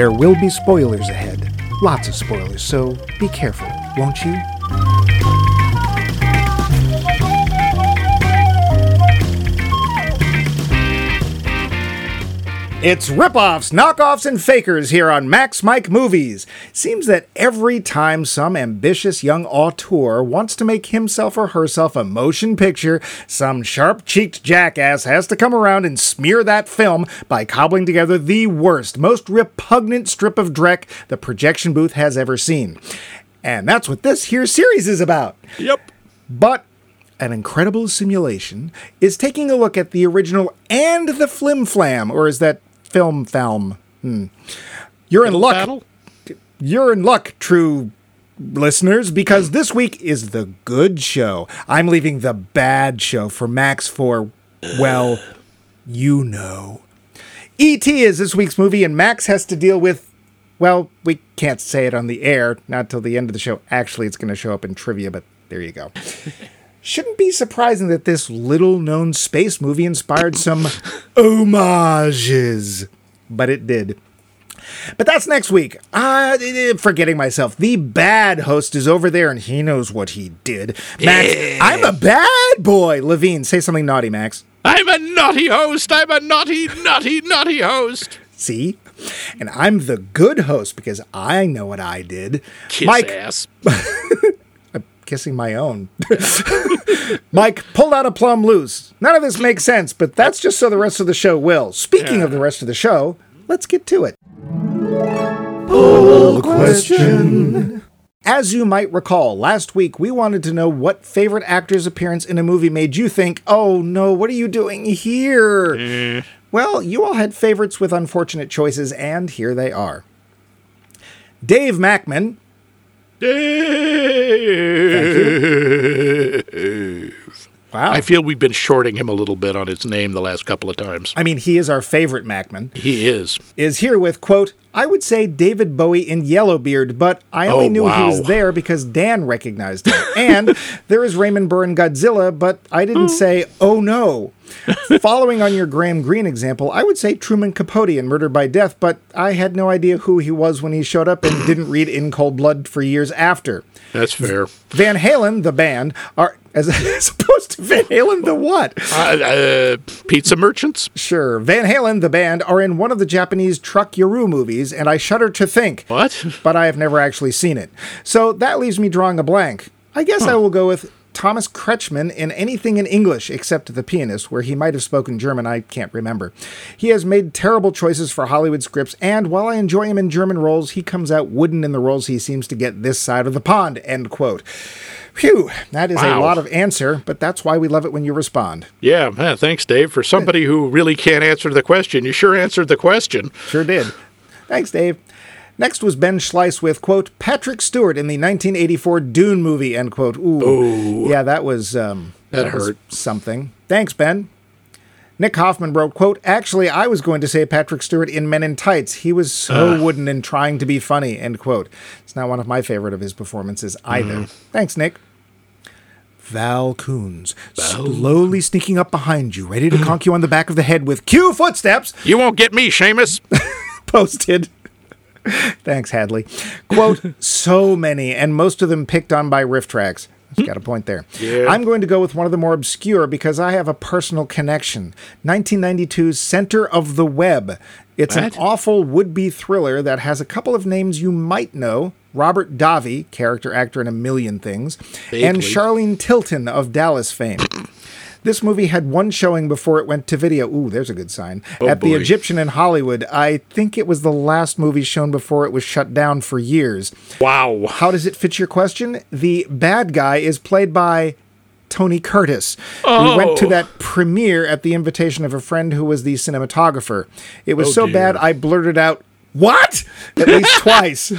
There will be spoilers ahead. Lots of spoilers, so be careful, won't you? It's ripoffs, knockoffs, and fakers here on Max Mike Movies. Seems that every time some ambitious young auteur wants to make himself or herself a motion picture, some sharp cheeked jackass has to come around and smear that film by cobbling together the worst, most repugnant strip of dreck the projection booth has ever seen. And that's what this here series is about. Yep. But an incredible simulation is taking a look at the original and the flim flam, or is that film film? Hmm. You're in luck. Battle? You're in luck, true listeners, because this week is the good show. I'm leaving the bad show for Max for, well, you know. E.T. is this week's movie, and Max has to deal with, well, we can't say it on the air, not till the end of the show. Actually, it's going to show up in trivia, but there you go. Shouldn't be surprising that this little known space movie inspired some homages, but it did. But that's next week. Uh, forgetting myself. The bad host is over there and he knows what he did. Max, I'm a bad boy. Levine, say something naughty, Max. I'm a naughty host. I'm a naughty, naughty, naughty host. See? And I'm the good host because I know what I did. Kiss Mike, ass. kissing my own. Mike pulled out a plum loose. None of this makes sense, but that's just so the rest of the show will. Speaking of the rest of the show, let's get to it. Poll question. As you might recall, last week we wanted to know what favorite actor's appearance in a movie made you think, oh no, what are you doing here? Eh. Well, you all had favorites with unfortunate choices, and here they are. Dave Mackman, Dave. wow. I feel we've been shorting him a little bit on his name the last couple of times. I mean, he is our favorite Macman. He is. is here with quote i would say david bowie in yellowbeard but i only Oh, knew he was there because dan recognized him and there is raymond burr in godzilla but i didn't oh. say oh no following on your graham greene example i would say truman capote in murder by death but i had no idea who he was when he showed up and didn't read in cold blood for years after That's fair. van halen the band are as, as opposed to van halen the what Uh, uh, pizza merchants? Sure. Van Halen, the band, are in one of the Japanese Truck Yaru movies, and I shudder to think. What? But I have never actually seen it. So that leaves me drawing a blank. I guess I will go with Thomas Kretschmann in anything in English except The Pianist, where he might have spoken German, I can't remember. He has made terrible choices for Hollywood scripts, and while I enjoy him in German roles, he comes out wooden in the roles he seems to get this side of the pond. End quote. Phew, that is a lot of answer, but that's why we love it when you respond. Yeah, man, thanks, Dave. For somebody who really can't answer the question, you sure answered the question. Sure did. Thanks, Dave. Next was Ben Schleiss with, quote, Patrick Stewart in the 1984 Dune movie, end quote. Ooh. Yeah, that was, um, That was hurt. something. Thanks, Ben. Nick Hoffman wrote, quote, Actually, I was going to say Patrick Stewart in Men in Tights. He was so wooden and trying to be funny, end quote. It's not one of my favorite of his performances either. Thanks, Nick. Val Coons, slowly sneaking up behind you, ready to conk you on the back of the head with cue footsteps You won't get me, Seamus. posted. Thanks, Hadley. Quote, so many, and most of them picked on by RiffTrax. Got a point there. Yeah. I'm going to go with one of the more obscure because I have a personal connection. 1992's Center of the Web. It's What? an awful would be thriller that has a couple of names you might know Robert Davi, character actor in a million things, and Charlene Tilton of Dallas fame. This movie had one showing before it went to video. Ooh, there's a good sign. Oh, at the. Egyptian in Hollywood. I think it was the last movie shown before it was shut down for years. wow. How does it fit your question? The bad guy is played by Tony Curtis. We oh. went to Oh. that premiere at the invitation of a friend who was the cinematographer. It was Oh, so dear. bad I blurted out, What? At least twice.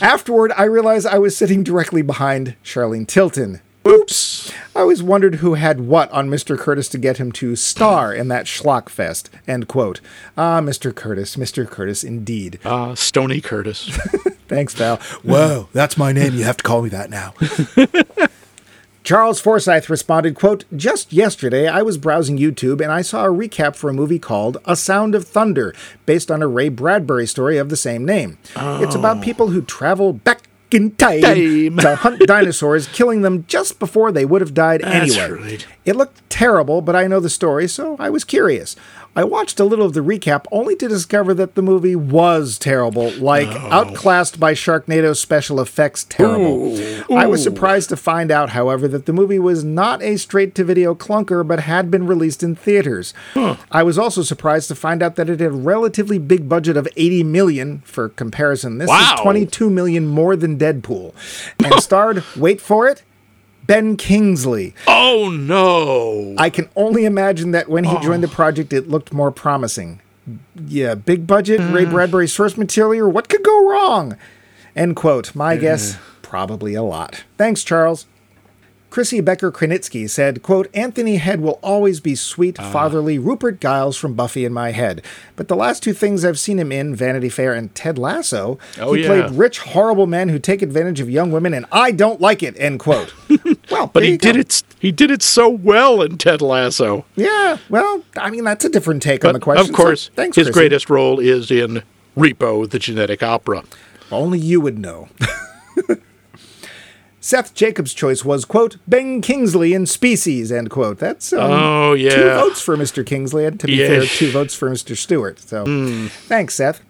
Afterward, I realized I was sitting directly behind Charlene Tilton. Oops. I always wondered who had what on Mr. Curtis to get him to star in that schlock fest. End quote. Ah, Mr. Curtis, Mr. Curtis, indeed. Ah, Stony Curtis. Thanks, Val. Whoa, that's my name. You have to call me that now. Charles Forsyth responded, quote, Just yesterday I was browsing YouTube and I saw a recap for a movie called A Sound of Thunder, based on a Ray Bradbury story of the same name. It's about people who travel back in time, Time. to hunt dinosaurs, killing them just before they would have died That's anyway. right. It looked terrible, but I know the story, so I was curious. I watched a little of the recap only to discover that the movie was terrible, like oh. outclassed by Sharknado special effects terrible. I was surprised to find out, however, that the movie was not a straight to video clunker but had been released in theaters. I was also surprised to find out that it had a relatively big budget of 80 million for comparison. This Wow. is 22 million more than Deadpool and starred, wait for it, Ben Kingsley. Oh no! I can only imagine that when he oh. joined the project, it looked more promising. Yeah, big budget, Ray mm. Bradbury source material. What could go wrong? End quote. My guess, probably a lot. Thanks, Charles. Chrissy Becker Krenitsky said, quote, Anthony Head will always be sweet, ah. fatherly Rupert Giles from Buffy in my head. But the last two things I've seen him in, Vanity Fair and Ted Lasso, Oh, he yeah. played rich, horrible men who take advantage of young women, and I don't like it, end quote. well, but he go. did it. He did it so well in Ted Lasso. Yeah, well, I mean that's a different take on the question. of course, so thanks, his Chrissy. greatest role is in Repo, the genetic opera. Only you would know. Seth Jacobs' choice was quote Ben Kingsley in Species end quote. That's um, Oh two yeah. two votes for Mr. Kingsley, and to be Yeah. fair, two votes for Mr. Stewart. So Hmm. thanks, Seth.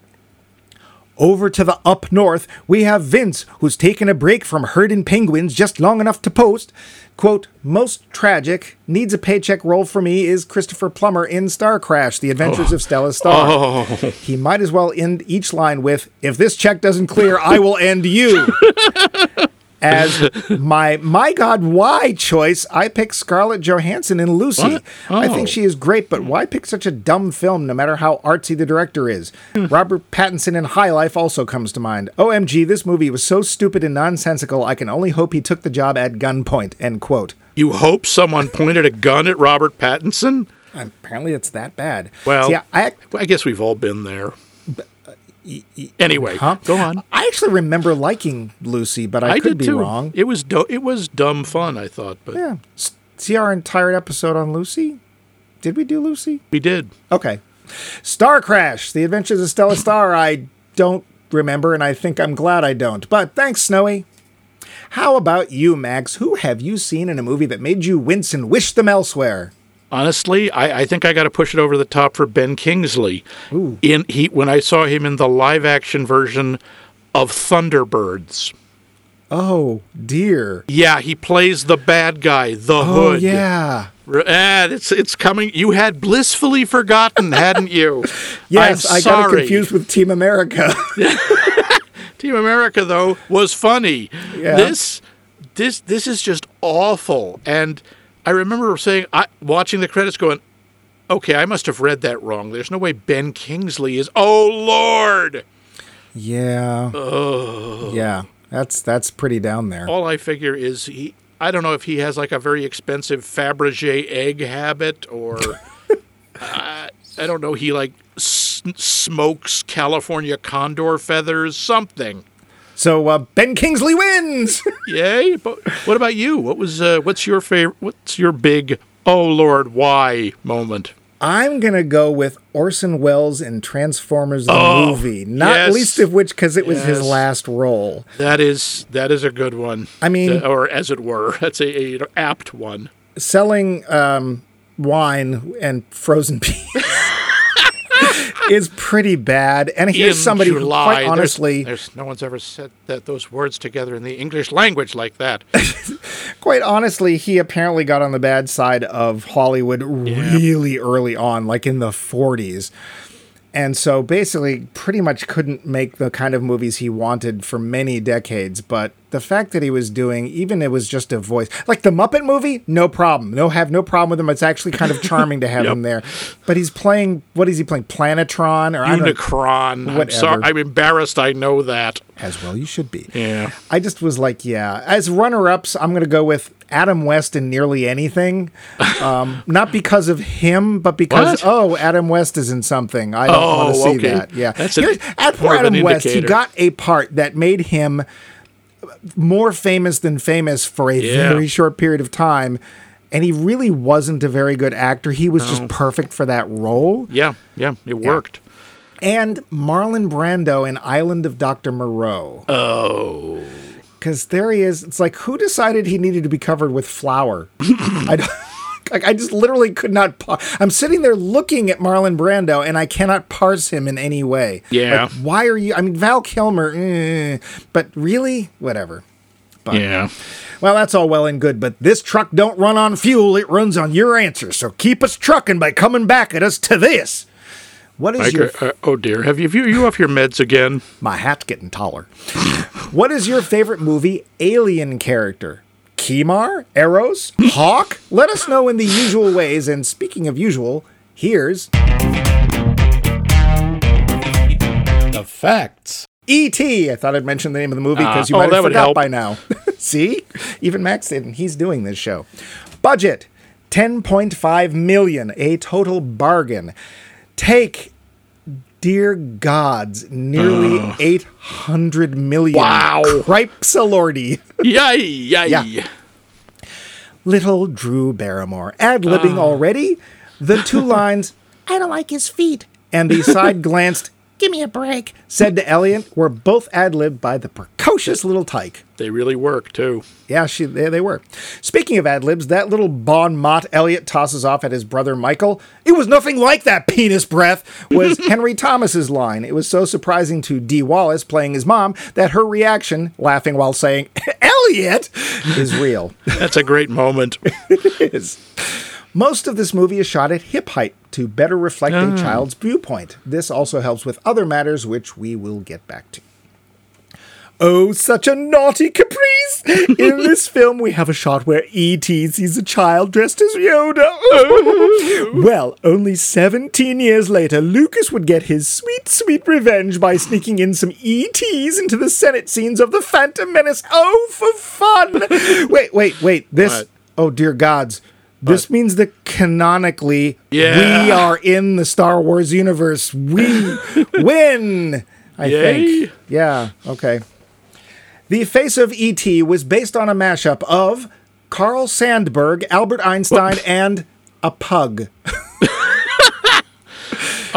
Over to the up north, we have Vince, who's taken a break from herding penguins just long enough to post. Quote, most tragic, needs a paycheck role for me is Christopher Plummer in Star Crash, The Adventures of Stella Star. Oh, He might as well end each line with, if this check doesn't clear, I will end you. As my my God, why choice, I pick Scarlett Johansson in Lucy. What? I Oh. think she is great, but why pick such a dumb film no matter how artsy the director is? Hmm. Robert Pattinson in High Life also comes to mind. OMG, this movie was so stupid and nonsensical, I can only hope he took the job at gunpoint. End quote. you hope someone pointed a gun at Robert Pattinson? Apparently it's that bad. Well, yeah, I, I guess we've all been there. Anyway, Huh? go on. I actually remember liking Lucy, but I, I could be too. wrong. It was do- it was dumb fun. I thought, but Yeah. See our entire episode on Lucy? Did we do Lucy? we did. Okay. Star Crash, The Adventures of Stella Star. I don't remember, and I think I'm glad I don't. But thanks, Snowy. How about you, Max? Who have you seen in a movie that made you wince and wish them elsewhere? Honestly, I, I think I got to push it over the top for Ben Kingsley. In he when I saw him in the live action version of Thunderbirds. Oh, dear. Yeah, he plays the bad guy, the Oh, Hood. yeah. Ah, it's it's coming. You had blissfully forgotten, hadn't you? Yes, I'm I got confused with Team America. Team America though was funny. Yeah. This this this is just awful. And I remember saying I watching the credits going, "Okay, I must have read that wrong. There's no way Ben Kingsley is Oh lord." yeah. Yeah. That's that's pretty down there. All I figure is he I don't know if he has like a very expensive Fabergé egg habit or uh, I don't know, he like s- smokes California condor feathers, something. So uh, Ben Kingsley wins. Yay! But what about you? What was uh, what's your favorite? What's your big oh Lord why moment? I'm gonna go with Orson Welles in Transformers the Oh, movie, not yes. least of which because it was his last role. That is that is a good one. I mean- Uh, or as it were, that's a, a apt one. Selling um, wine and frozen peas is pretty bad. And here's In somebody who, quite honestly, there's, no one's ever said that those words together in the English language like that. quite honestly, he apparently got on the bad side of Hollywood really early on, like in the 40s. And so basically, pretty much couldn't make the kind of movies he wanted for many decades. But the fact that he was doing, even it was just a voice, like the Muppet movie, no problem. No, have no problem with him. It's actually kind of charming to have Yep. him there. But he's playing, what is he playing? Planetron? Or I don't Unicron. I'm sorry. I'm embarrassed. I know that. As well, you should be. Yeah. I just was like, yeah. As runner ups, I'm going to go with Adam West in nearly anything. Um, not because of him, but because, What? oh, Adam West is in something. I don't Oh, want to see okay. that. Yeah. That's an- Here's, at poor Adam West, he got a part that made him more famous than famous for a Yeah. very short period of time. And he really wasn't a very good actor. He was just perfect for that role. Yeah, yeah, it worked. And Marlon Brando in Island of Dr. Moreau. Oh. Because there he is. It's like, who decided he needed to be covered with flour? I, don't- I just literally could not. Pa- I'm sitting there looking at Marlon Brando, and I cannot parse him in any way. Yeah. Like, why are you? I mean, Val Kilmer, eh, but really, whatever. Yeah. Well, that's all well and good, but this truck don't run on fuel; it runs on your answer. So keep us trucking by coming back at us to this. What is your uh, oh dear, have you, you you off your meds again? My hat's getting taller. what is your favorite movie alien character? Kimar? Eros? Hawk? Let us know in the usual ways. And speaking of usual, here's The facts. E.T. I thought I'd mention the name of the movie ah. because you oh, might that have forgot by now. See? Even Max didn't. He's doing this show. Budget 10.5 million, a total bargain. Take dear gods, nearly 800 million. Wow. Cripes a lordy. Yay, yay. Yeah. Little Drew Barrymore. Ad libbing ah. already. The two lines, I don't like his feet, and the side glanced, give me a break, said to Elliot, were both ad libbed by the precocious little tyke. They really work too. Yeah, she, there they were. Speaking of ad libs, that little bon mot Elliot tosses off at his brother Michael. It was nothing like that penis breath, was Henry Thomas's line. It was so surprising to Dee Wallace playing his mom that her reaction, laughing while saying, Elliot, is real. That's a great moment. is. Most of this movie is shot at hip height to better reflect a ah. child's viewpoint. This also helps with other matters, which we will get back to. Oh, such a naughty caprice! In this film, we have a shot where E.T. sees a child dressed as Yoda. well, only 17 years later, Lucas would get his sweet, sweet revenge by sneaking in some E.T.s into the Senate scenes of The Phantom Menace. Oh, for fun! wait, wait, wait. This. What? Oh, dear gods. This means that canonically, Yeah. we are in the Star Wars universe. We win, I Yay. think. Yeah, okay. The Face of E.T. was based on a mashup of Carl Sandburg, Albert Einstein, and a pug.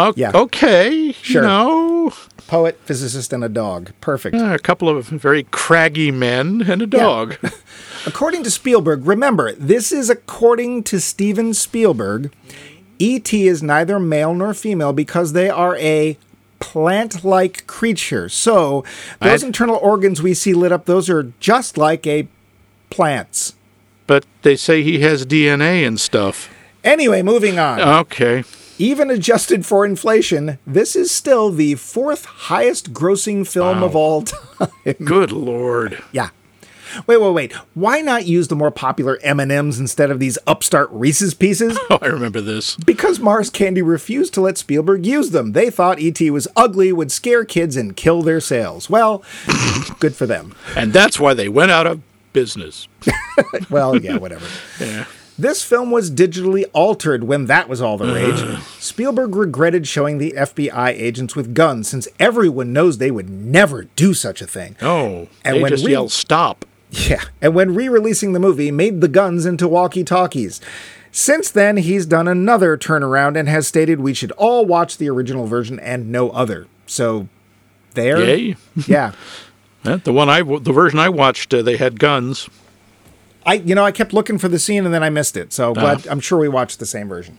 O- Yeah. Okay. Sure. You know, Poet, physicist, and a dog. Perfect. a couple of very craggy men and a dog. According to Spielberg, remember, this is according to Steven Spielberg. E.T. is neither male nor female because they are a plant like creature. So, those I'd- internal organs we see lit up, those are just like a plant's. but they say he has DNA and stuff. Anyway, moving on. Okay. Even adjusted for inflation, this is still the fourth highest grossing film of all time. Good lord. yeah. Wait, wait, wait. Why not use the more popular M&Ms instead of these upstart Reese's pieces? Oh, I remember this. Because Mars Candy refused to let Spielberg use them. They thought E.T. was ugly, would scare kids, and kill their sales. Well, good for them. And that's why they went out of business. Well, yeah, whatever. Yeah. This film was digitally altered when that was all the rage. Spielberg regretted showing the FBI agents with guns since everyone knows they would never do such a thing. Oh, And they when just we- yelled stop. Yeah, and when re releasing the movie, made the guns into walkie talkies. Since then, he's done another turnaround and has stated we should all watch the original version and no other. So, there. Yay. Yeah. The one I, the version I watched, uh, they had guns. I, you know, I kept looking for the scene and then I missed it. So, uh-huh. but I'm sure we watched the same version.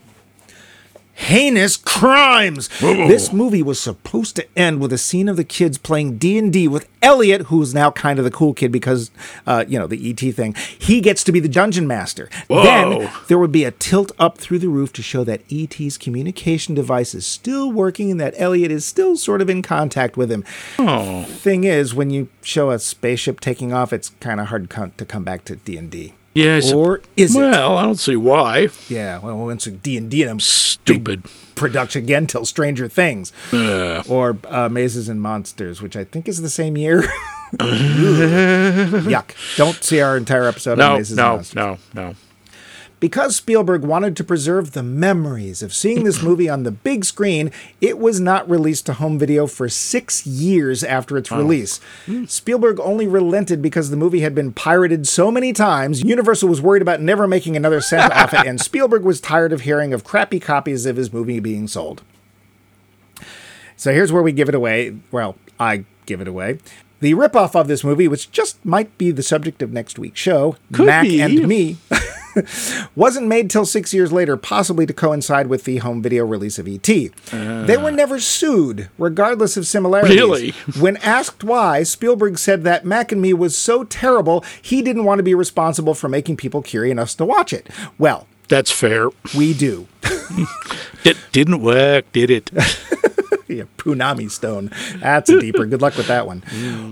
Heinous crimes. This movie was supposed to end with a scene of the kids playing D and D with Elliot, who's now kind of the cool kid because, uh, you know, the ET thing. He gets to be the dungeon master. Then there would be a tilt up through the roof to show that ET's communication device is still working and that Elliot is still sort of in contact with him. Oh, Thing is, when you show a spaceship taking off, it's kind of hard to come back to D and D. yes. Or is it? well, I don't see why. Yeah, well, once D and D and I'm Stupid. production again till Stranger Things Uh, or uh, Mazes and Monsters, which I think is the same year. Yuck! Don't see our entire episode on no, Mazes and no, Monsters. no, no. Because Spielberg wanted to preserve the memories of seeing this movie on the big screen, it was not released to home video for six years after its release. Hmm. Spielberg only relented because the movie had been pirated so many times, Universal was worried about never making another cent off it, and Spielberg was tired of hearing of crappy copies of his movie being sold. So here's where we give it away. Well, I give it away. The ripoff of this movie, which just might be the subject of next week's show, Could Mac be. and Me, wasn't made till six years later, possibly to coincide with the home video release of E.T. they were never sued, regardless of similarities. Really? when asked why, Spielberg said that Mac and Me was so terrible, he didn't want to be responsible for making people curious enough to watch it. Well, That's fair. we do. It didn't work, did it? Yeah, Punami Stone. That's a deeper. Good luck with that one.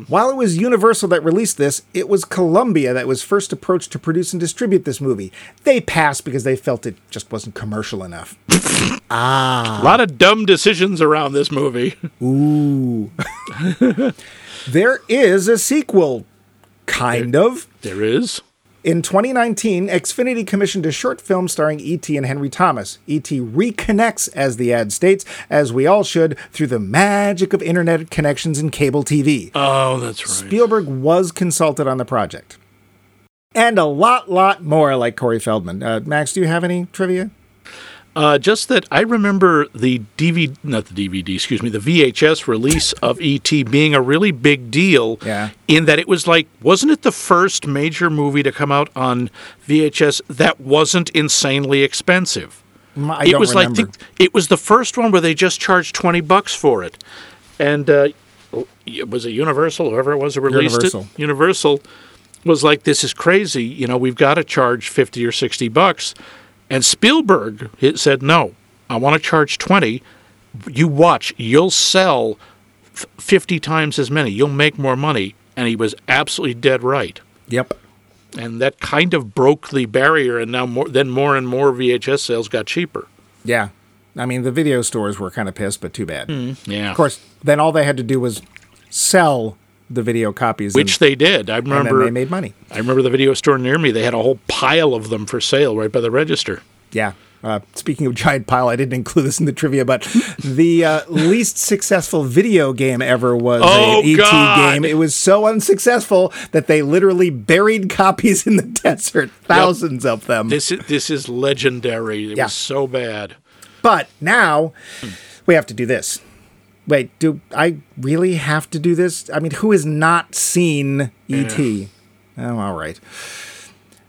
While it was Universal that released this, it was Columbia that was first approached to produce and distribute this movie. They passed because they felt it just wasn't commercial enough. ah. A lot of dumb decisions around this movie. Ooh. there is a sequel, kind of. There is. In 2019, Xfinity commissioned a short film starring E.T. and Henry Thomas. E.T. reconnects, as the ad states, as we all should, through the magic of internet connections and cable TV. Oh, that's right. Spielberg was consulted on the project. And a lot, lot more like Corey Feldman. Uh, Max, do you have any trivia? Uh, just that I remember the DVD, not the DVD, excuse me, the VHS release of ET being a really big deal. Yeah. In that it was like, wasn't it the first major movie to come out on VHS that wasn't insanely expensive? Mm, I it was remember. like the, it was the first one where they just charged twenty bucks for it, and uh, it was a Universal, whoever it was who released Universal. it. Universal was like, "This is crazy. You know, we've got to charge fifty or sixty bucks." And Spielberg it said, "No, I want to charge twenty. You watch, you'll sell fifty times as many. You'll make more money." And he was absolutely dead right. Yep. And that kind of broke the barrier, and now more, then more and more VHS sales got cheaper. Yeah. I mean, the video stores were kind of pissed, but too bad. Hmm. Yeah, Of course, then all they had to do was sell the video copies, which and, they did. I remember. they made money. I remember the video store near me. They had a whole pile of them for sale right by the register. Yeah. Uh, speaking of giant pile, I didn't include this in the trivia, but the uh, least successful video game ever was Oh, an ET God. game. It was so unsuccessful that they literally buried copies in the desert, thousands of them. This is this is legendary. It Yeah. was so bad. But now we have to do this. Wait, do I really have to do this? I mean, who has not seen E.T.? Oh, all right.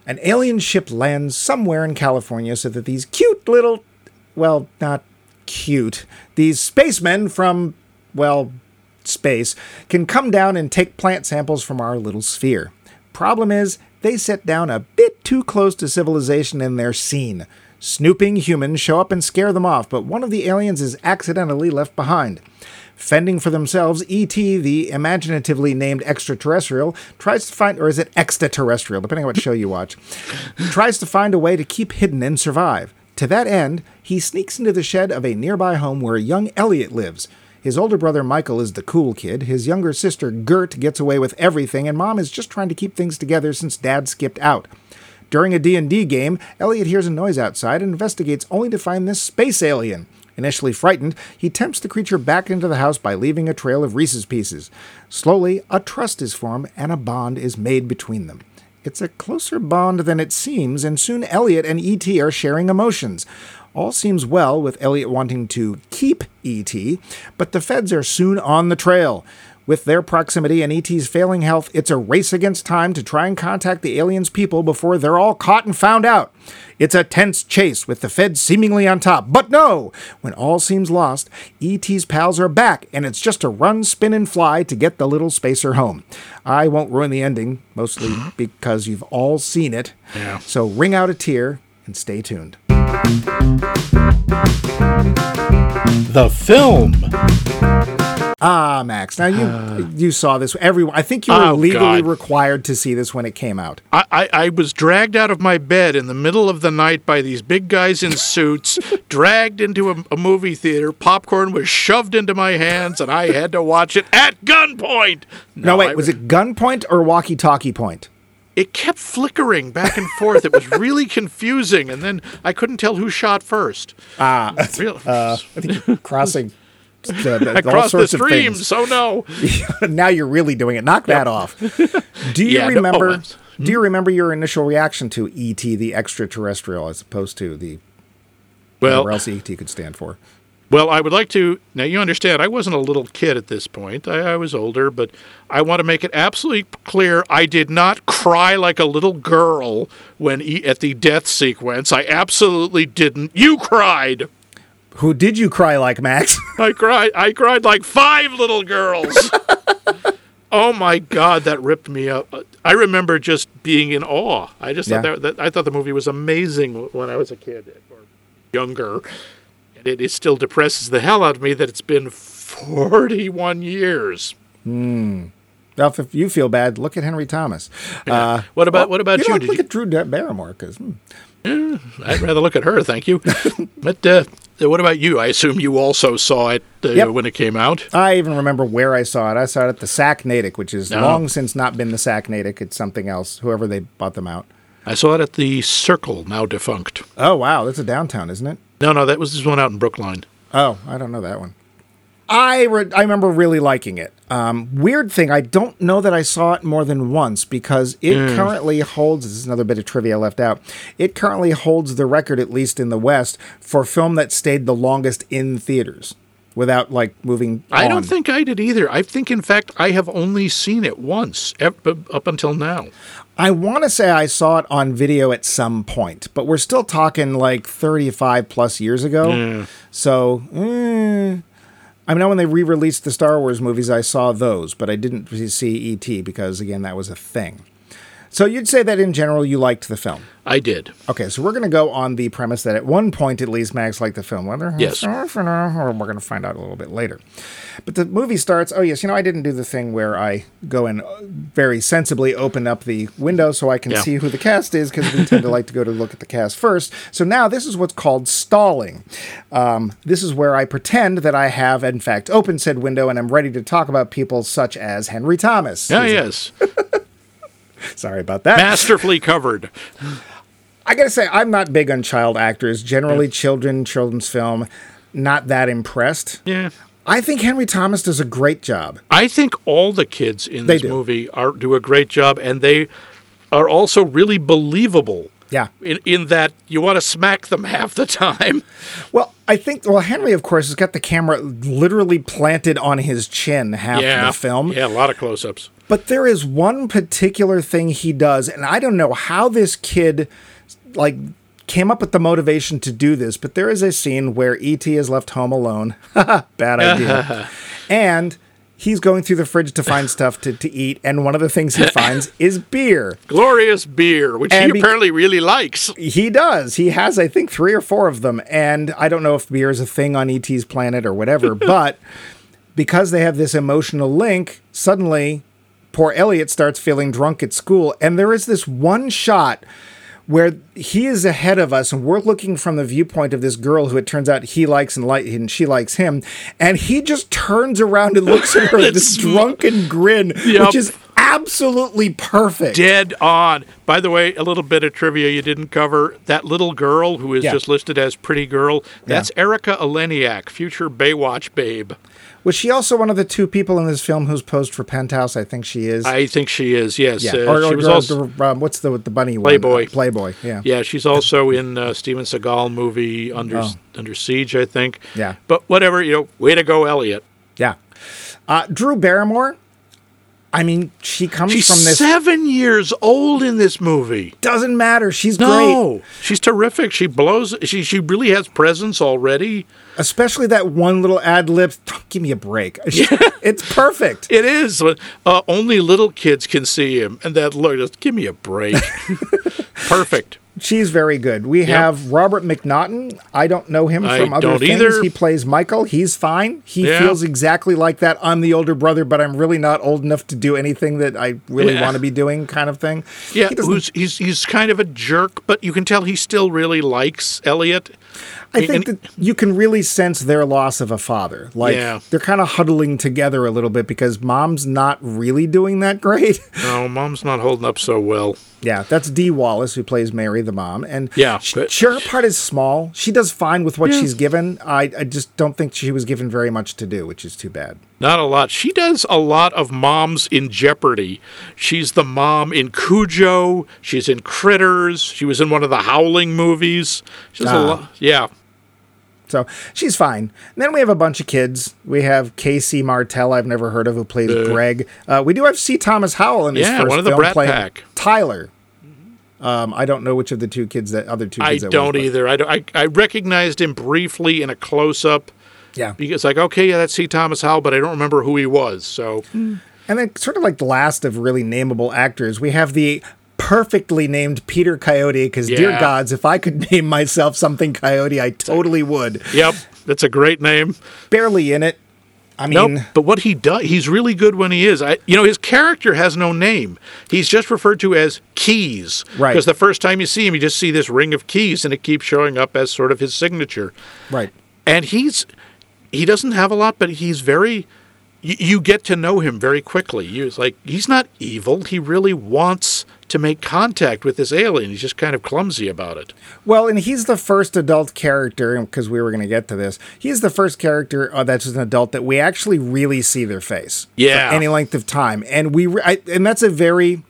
An alien ship lands somewhere in California so that these cute little, well, not cute, these spacemen from, well, space can come down and take plant samples from our little sphere. Problem is, they sit down a bit too close to civilization in their scene. Snooping humans show up and scare them off, but one of the aliens is accidentally left behind. Fending for themselves, E.T., the imaginatively named extraterrestrial, tries to find, or is it extraterrestrial, depending on what show you watch, tries to find a way to keep hidden and survive. To that end, he sneaks into the shed of a nearby home where young Elliot lives. His older brother Michael is the cool kid, his younger sister Gert gets away with everything, and mom is just trying to keep things together since dad skipped out. During a D&D game, Elliot hears a noise outside and investigates only to find this space alien. Initially frightened, he tempts the creature back into the house by leaving a trail of Reese's pieces. Slowly, a trust is formed and a bond is made between them. It's a closer bond than it seems, and soon Elliot and E.T. are sharing emotions. All seems well with Elliot wanting to keep E.T., but the feds are soon on the trail. With their proximity and ET's failing health, it's a race against time to try and contact the aliens' people before they're all caught and found out. It's a tense chase with the feds seemingly on top. But no! When all seems lost, ET's pals are back, and it's just a run, spin, and fly to get the little spacer home. I won't ruin the ending, mostly mm-hmm. because you've all seen it. Yeah. So ring out a tear and stay tuned. The film. Ah, Max. Now you you saw this. Everyone, I think you were Oh, legally God. required to see this when it came out. I, I, I was dragged out of my bed in the middle of the night by these big guys in suits, dragged into a, a movie theater. Popcorn was shoved into my hands, and I had to watch it at gunpoint. No, wait, I- was it gunpoint or walkie-talkie point? it kept flickering back and forth. It was really confusing, and then I couldn't tell who shot first. Ah, Real, uh, I think crossing uh, Uh, across the streams. Oh no! now you're really doing it. Knock that off. Do you Yeah, remember? that's- do you remember your initial reaction to ET, the extraterrestrial, as opposed to the Well, whatever else ET could stand for? Well, I would like to. Now, you understand, I wasn't a little kid at this point. I, I was older, but I want to make it absolutely clear I did not cry like a little girl when at the death sequence. I absolutely didn't. You cried. Who did you cry like, Max? I cried. I cried like five little girls. oh my God, that ripped me up. I remember just being in awe. I just Yeah. thought that, that I thought the movie was amazing when I was a kid or younger. And it, it still depresses the hell out of me that it's been 41 years. well, if you feel bad, look at Henry Thomas. Uh, What about what about you you? know, look you at Drew Barrymore, because I'd rather look at her, thank you. but uh, what about you? I assume you also saw it uh, Yep. when it came out. I even remember where I saw it. I saw it at the Sack Natick, which is Oh. long since not been the Sack Natick. It's something else. Whoever they bought them out. I saw it at the Circle, now defunct. Oh wow, that's a downtown, isn't it? No, no, that was this one out in Brookline. Oh, I don't know that one. I re- I remember really liking it. Um, weird thing, I don't know that I saw it more than once because it currently holds. This is another bit of trivia left out. It currently holds the record, at least in the West, for film that stayed the longest in theaters without like moving. I on. don't think I did either. I think, in fact, I have only seen it once up until now. I want to say I saw it on video at some point, but we're still talking like 35 plus years ago. So, eh, I know when they re released the Star Wars movies, I saw those, but I didn't see E.T. because, again, that was a thing. So, you'd say that in general you liked the film. I did. Okay, so we're going to go on the premise that at one point, at least, Max liked the film. Whether Yes. or we're going to find out a little bit later. But the movie starts. Oh yes, you know I didn't do the thing where I go and very sensibly open up the window so I can Yeah. see who the cast is because we tend to like to go to look at the cast first. So now this is what's called stalling. Um, this is where I pretend that I have in fact opened said window and I'm ready to talk about people such as Henry Thomas. Ah, yes. Sorry about that. Masterfully covered. I gotta say, I'm not big on child actors. Generally, children, children's film, not that impressed. Yeah. I think Henry Thomas does a great job. I think all the kids in They this do. movie are do a great job, and they are also really believable. Yeah. In, in that you want to smack them half the time. Well, I think, well, Henry, of course, has got the camera literally planted on his chin half yeah. the film. Yeah, a lot of close ups. But there is one particular thing he does, and I don't know how this kid, like, came up with the motivation to do this, but there is a scene where E.T. is left home alone. Bad idea. and he's going through the fridge to find stuff to, to eat, and one of the things he finds is beer. Glorious beer, which And he be- apparently really likes. He does. He has, I think, three or four of them. And I don't know if beer is a thing on ET's planet or whatever, but because they have this emotional link, suddenly poor Elliot starts feeling drunk at school. And there is this one shot where he is ahead of us and we're looking from the viewpoint of this girl who it turns out he likes and, like, and she likes him and he just turns around and looks at her with this drunken grin Yup. which is absolutely perfect Dead on. By the way, a little bit of trivia you didn't cover. That little girl who is Yeah. just listed as pretty girl, that's Erika Eleniak, future Baywatch babe. Was she also one of the two people in this film who's posed for Penthouse? I think she is. I think she is, yes. yeah. Uh, or, she or- was also, um, what's the the bunny one? Playboy. Uh, Playboy. Yeah. Yeah, she's also in uh, Steven Seagal movie Under Under Siege, I think. Oh. Yeah. But whatever, you know, way to go, Elliot. Yeah. Uh, Drew Barrymore. I mean, she comes She's from this. seven years old in this movie. Doesn't matter. She's great. No, she's terrific. She blows. She she really has presence already. Especially that one little ad lib. Give me a break. it's perfect. It is. Uh, only little kids can see him, and that look. Just give me a break. Perfect. She's very good. We have Robert McNaughton. I don't know him I from other things. either. He plays Michael. He's fine. He Yeah. feels exactly like that. I'm the older brother, but I'm really not old enough to do anything that I really Yeah. want to be doing, kind of thing. Yeah, He who's, he's he's kind of a jerk, but you can tell he still really likes Elliot. I think and- that you can really sense their loss of a father. Like Yeah. they're kind of huddling together a little bit because mom's not really doing that great. No, mom's not holding up so well. yeah, that's Dee Wallace who plays Mary the mom, and Yeah, sh- but- sure, her part is small. She does fine with what she's given. I, I just don't think she was given very much to do, which is too bad. Not a lot. She does a lot of moms in Jeopardy. She's the mom in Cujo. She's in Critters. She was in one of the Howling movies. She's a Ah. lot. Yeah. So she's fine. And then we have a bunch of kids. We have K.C. Martel, I've never heard of, who plays Greg. Uh, we do have C. Thomas Howell in his Yeah, first one of the film Brat playing Pack. Tyler. Um, I don't know which of the two kids that other two I kids was, I don't but- either. I, don't- I, I recognized him briefly in a close up Yeah. because, like, okay, yeah, that's C. Thomas Howell, but I don't remember who he was. So, And then, sort of like the last of really nameable actors, we have the perfectly named Peter Coyote. Because, dear gods, if I could name myself something Coyote, I totally would. yep, that's a great name. Barely in it. I mean, Nope. But what he does, he's really good when he is. I, you know, his character has no name. He's just referred to as Keys. Right. Because the first time you see him, you just see this ring of keys, and it keeps showing up as sort of his signature. right. And he's he doesn't have a lot, but he's very. You, you get to know him very quickly. You, like he's not evil. He really wants to make contact with this alien. He's just kind of clumsy about it. Well, and he's the first adult character, because we were going to get to this. He's the first character uh, that's an adult that we actually really see their face. Yeah. For any length of time, and we, re- I, and that's a very,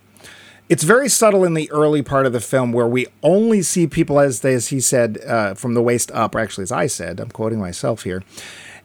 it's very subtle in the early part of the film where we only see people as they, as he said, uh, from the waist up, or actually as I said, I'm quoting myself here,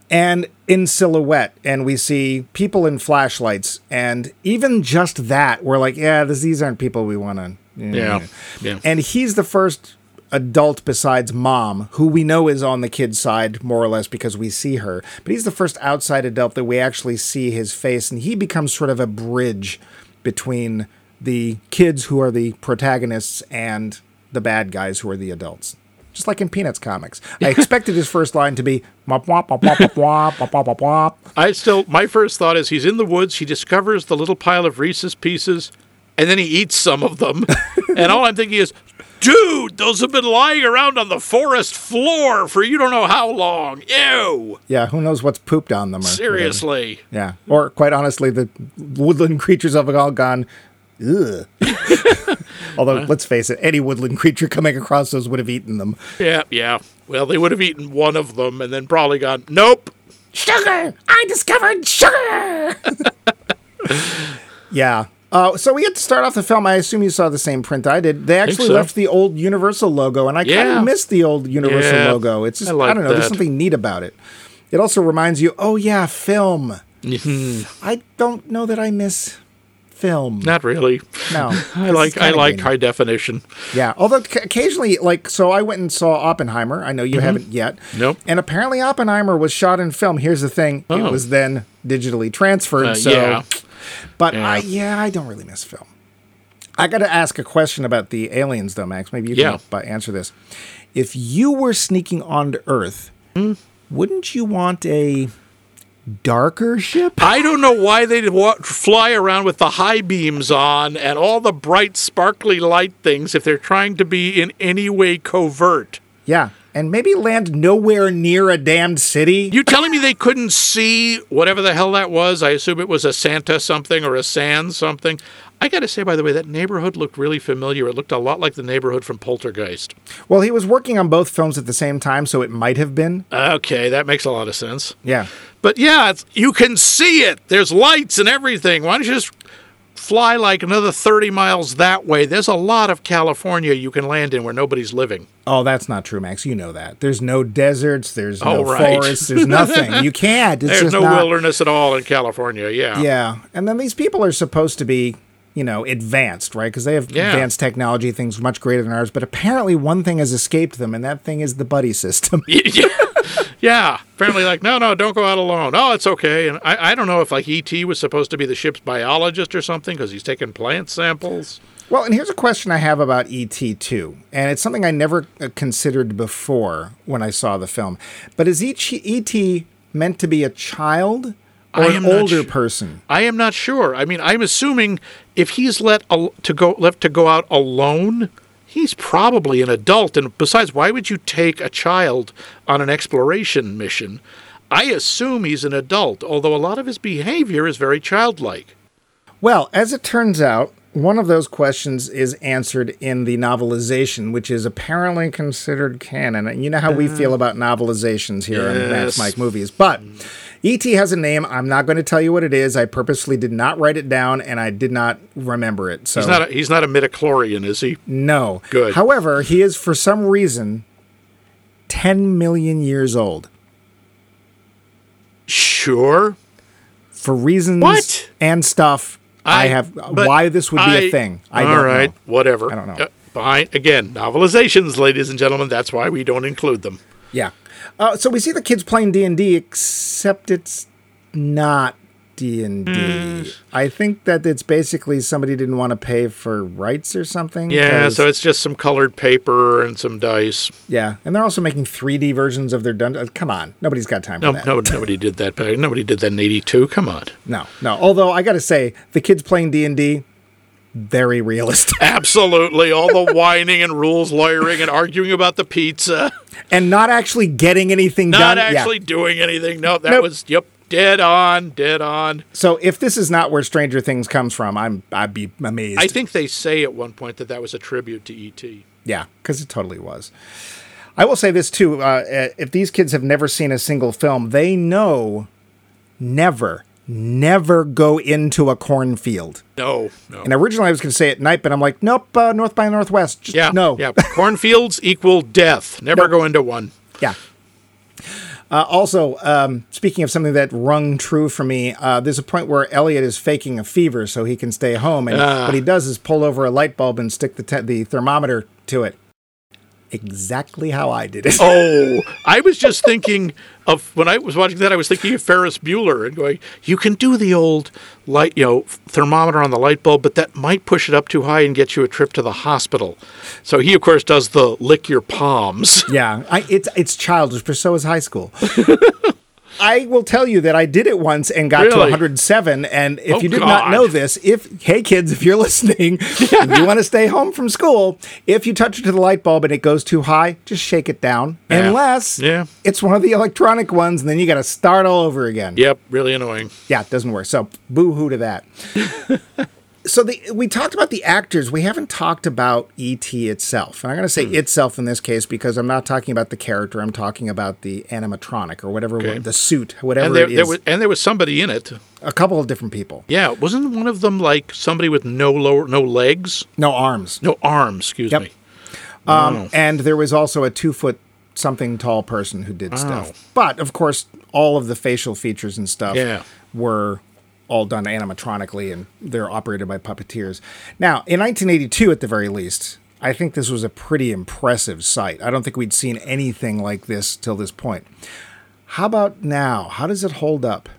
and in silhouette, and we see people in flashlights, and even just that, we're like, yeah, this, these aren't people we want to. Yeah. Yeah. And he's the first adult besides mom who we know is on the kid's side more or less because we see her. But he's the first outside adult that we actually see his face and he becomes sort of a bridge between the kids who are the protagonists and the bad guys who are the adults. Just like in Peanuts comics. I expected his first line to be wop wop wop wop wop wop wop wop wop. I still, my first thought is he's in the woods. He discovers the little pile of Reese's pieces, and then he eats some of them. and all I'm thinking is, dude, those have been lying around on the forest floor for you don't know how long. Ew. Yeah, who knows what's pooped on them whatever. Seriously. Yeah. Or quite honestly, the woodland creatures have all gone, ugh. Although, let's face it, any woodland creature coming across those would have eaten them. Yeah, yeah. Well, they would have eaten one of them and then probably gone, nope. Sugar! I discovered sugar! yeah. Uh, so we had to start off the film. I assume you saw the same print I did. They actually so. left the old Universal logo, and I kind of miss the old Universal Yeah, logo. It's just, I I, don't know, there's something neat about it. It also reminds you, oh, yeah, film. Mm-hmm. I don't know that I miss film. Not really. No. I like I like high definition. Yeah, although c- occasionally, like, so I went and saw Oppenheimer. I know you haven't yet. Mm-hmm. Nope. And apparently, Oppenheimer was shot in film. Here's the thing: Oh. it was then digitally transferred. Uh, so, yeah. but Yeah. I, yeah, I don't really miss film. I got to ask a question about the aliens, though, Max. Maybe you Yeah. can answer this. If you were sneaking onto Earth, Hmm? wouldn't you want a darker ship? I don't know why they wa- fly around with the high beams on and all the bright, sparkly light things if they're trying to be in any way covert. Yeah, and maybe land nowhere near a damned city. You telling me they couldn't see whatever the hell that was? I assume it was a Santa something or a Sans something. I got to say, by the way, that neighborhood looked really familiar. It looked a lot like the neighborhood from Poltergeist. Well, he was working on both films at the same time, so it might have been. Okay, that makes a lot of sense. Yeah. But yeah, it's, you can see it. There's lights and everything. Why don't you just fly like another 30 miles that way? There's a lot of California you can land in where nobody's living. Oh, that's not true, Max. You know that. There's no deserts. There's oh, no Oh, right. forests. There's nothing. You can't. It's There's no not. wilderness at all in California. Yeah. Yeah, and then these people are supposed to be, you know, advanced, right? Because they have Yeah. advanced technology, things much greater than ours. But apparently, one thing has escaped them, and that thing is the buddy system. Yeah. yeah. Apparently, like, no, no, don't go out alone. Oh, it's okay. And I, I don't know if like ET was supposed to be the ship's biologist or something because he's taking plant samples. Well, and here's a question I have about E.T. too, and it's something I never uh, considered before when I saw the film. But is each E.T. meant to be a child or I an older su- person? I am not sure. I mean, I'm assuming if he's let al- to go left to go out alone, he's probably an adult. And besides, why would you take a child on an exploration mission? I assume he's an adult, although a lot of his behavior is very childlike. Well, as it turns out, one of those questions is answered in the novelization, which is apparently considered canon. And you know how we feel about novelizations here on Max Uh. Mike Movies. But E.T. has a name. I'm not going to tell you what it is. I purposely did not write it down, and I did not remember it. So He's not a, he's not a midichlorian, is he? no. Good. However, he is for some reason 10 million years old. Sure. For reasons What? and stuff, I, I- have why this would be I- a thing. I all don't right, know. whatever. I don't know. Uh, behind again, novelizations, ladies and gentlemen. That's why we don't include them. Yeah. Uh, so we see the kids playing D and D, except it's not D and Hmm. D. I think that it's basically somebody didn't want to pay for rights or something. Yeah, so it's just some colored paper and some dice. yeah, and they're also making 3D versions of their dungeons. Come on, nobody's got time for No, that. no, nobody did that back. Nobody did that in '82. Come on. no, no. Although I got to say, the kids playing D and D, very realistic, Absolutely, all the whining and rules lawyering and arguing about the pizza, and not actually getting anything not done. Yeah. actually doing anything. No, that Nope. was yep, dead on, dead on. So if this is not where Stranger Things comes from, I'm I'd be amazed. I think they say at one point that that was a tribute to ET. Yeah, because it totally was. I will say this too: uh, uh, if these kids have never seen a single film, they know never, never go into a cornfield. No, no. And originally I was going to say at night, but I'm like, nope, uh, North by Northwest. Just yeah, no, yeah. Cornfields equal death. Never Nope. go into one. yeah. Uh, also, um, speaking of something that rung true for me, uh, there's a point where Elliot is faking a fever so he can stay home, and Ah. what he does is pull over a light bulb and stick the te- the thermometer to it. Exactly how I did it. Oh, I was just thinking of when I was watching that. I was thinking of Ferris Bueller and going, "You can do the old light, you know, thermometer on the light bulb, but that might push it up too high and get you a trip to the hospital." So he, of course, does the lick your palms. Yeah, I, it's it's childish, but so is high school. I will tell you that I did it once and got to 107. And if Oh, you did not know this, if hey kids, if you're listening, and you want to stay home from school, if you touch it to the light bulb and it goes too high, just shake it down. Yeah. Unless Yeah. it's one of the electronic ones, and then you got to start all over again. Yep, really annoying. Yeah, it doesn't work. So boo hoo to that. so the, we talked about the actors. We haven't talked about ET itself. And I'm going to say itself in this case because I'm not talking about the character. I'm talking about the animatronic or whatever, Okay. the suit, whatever And there, it is. there was, and there was somebody in it. a couple of different people. Yeah, wasn't one of them like somebody with no lower, no legs, No arms. no arms? Excuse Yep. me. Um, And there was also a two foot something tall person who did stuff. But of course, all of the facial features and stuff Yeah. were all done animatronically and they're operated by puppeteers. Now, in 1982, at the very least, I think this was a pretty impressive sight. I don't think we'd seen anything like this till this point. How about now? How does it hold up?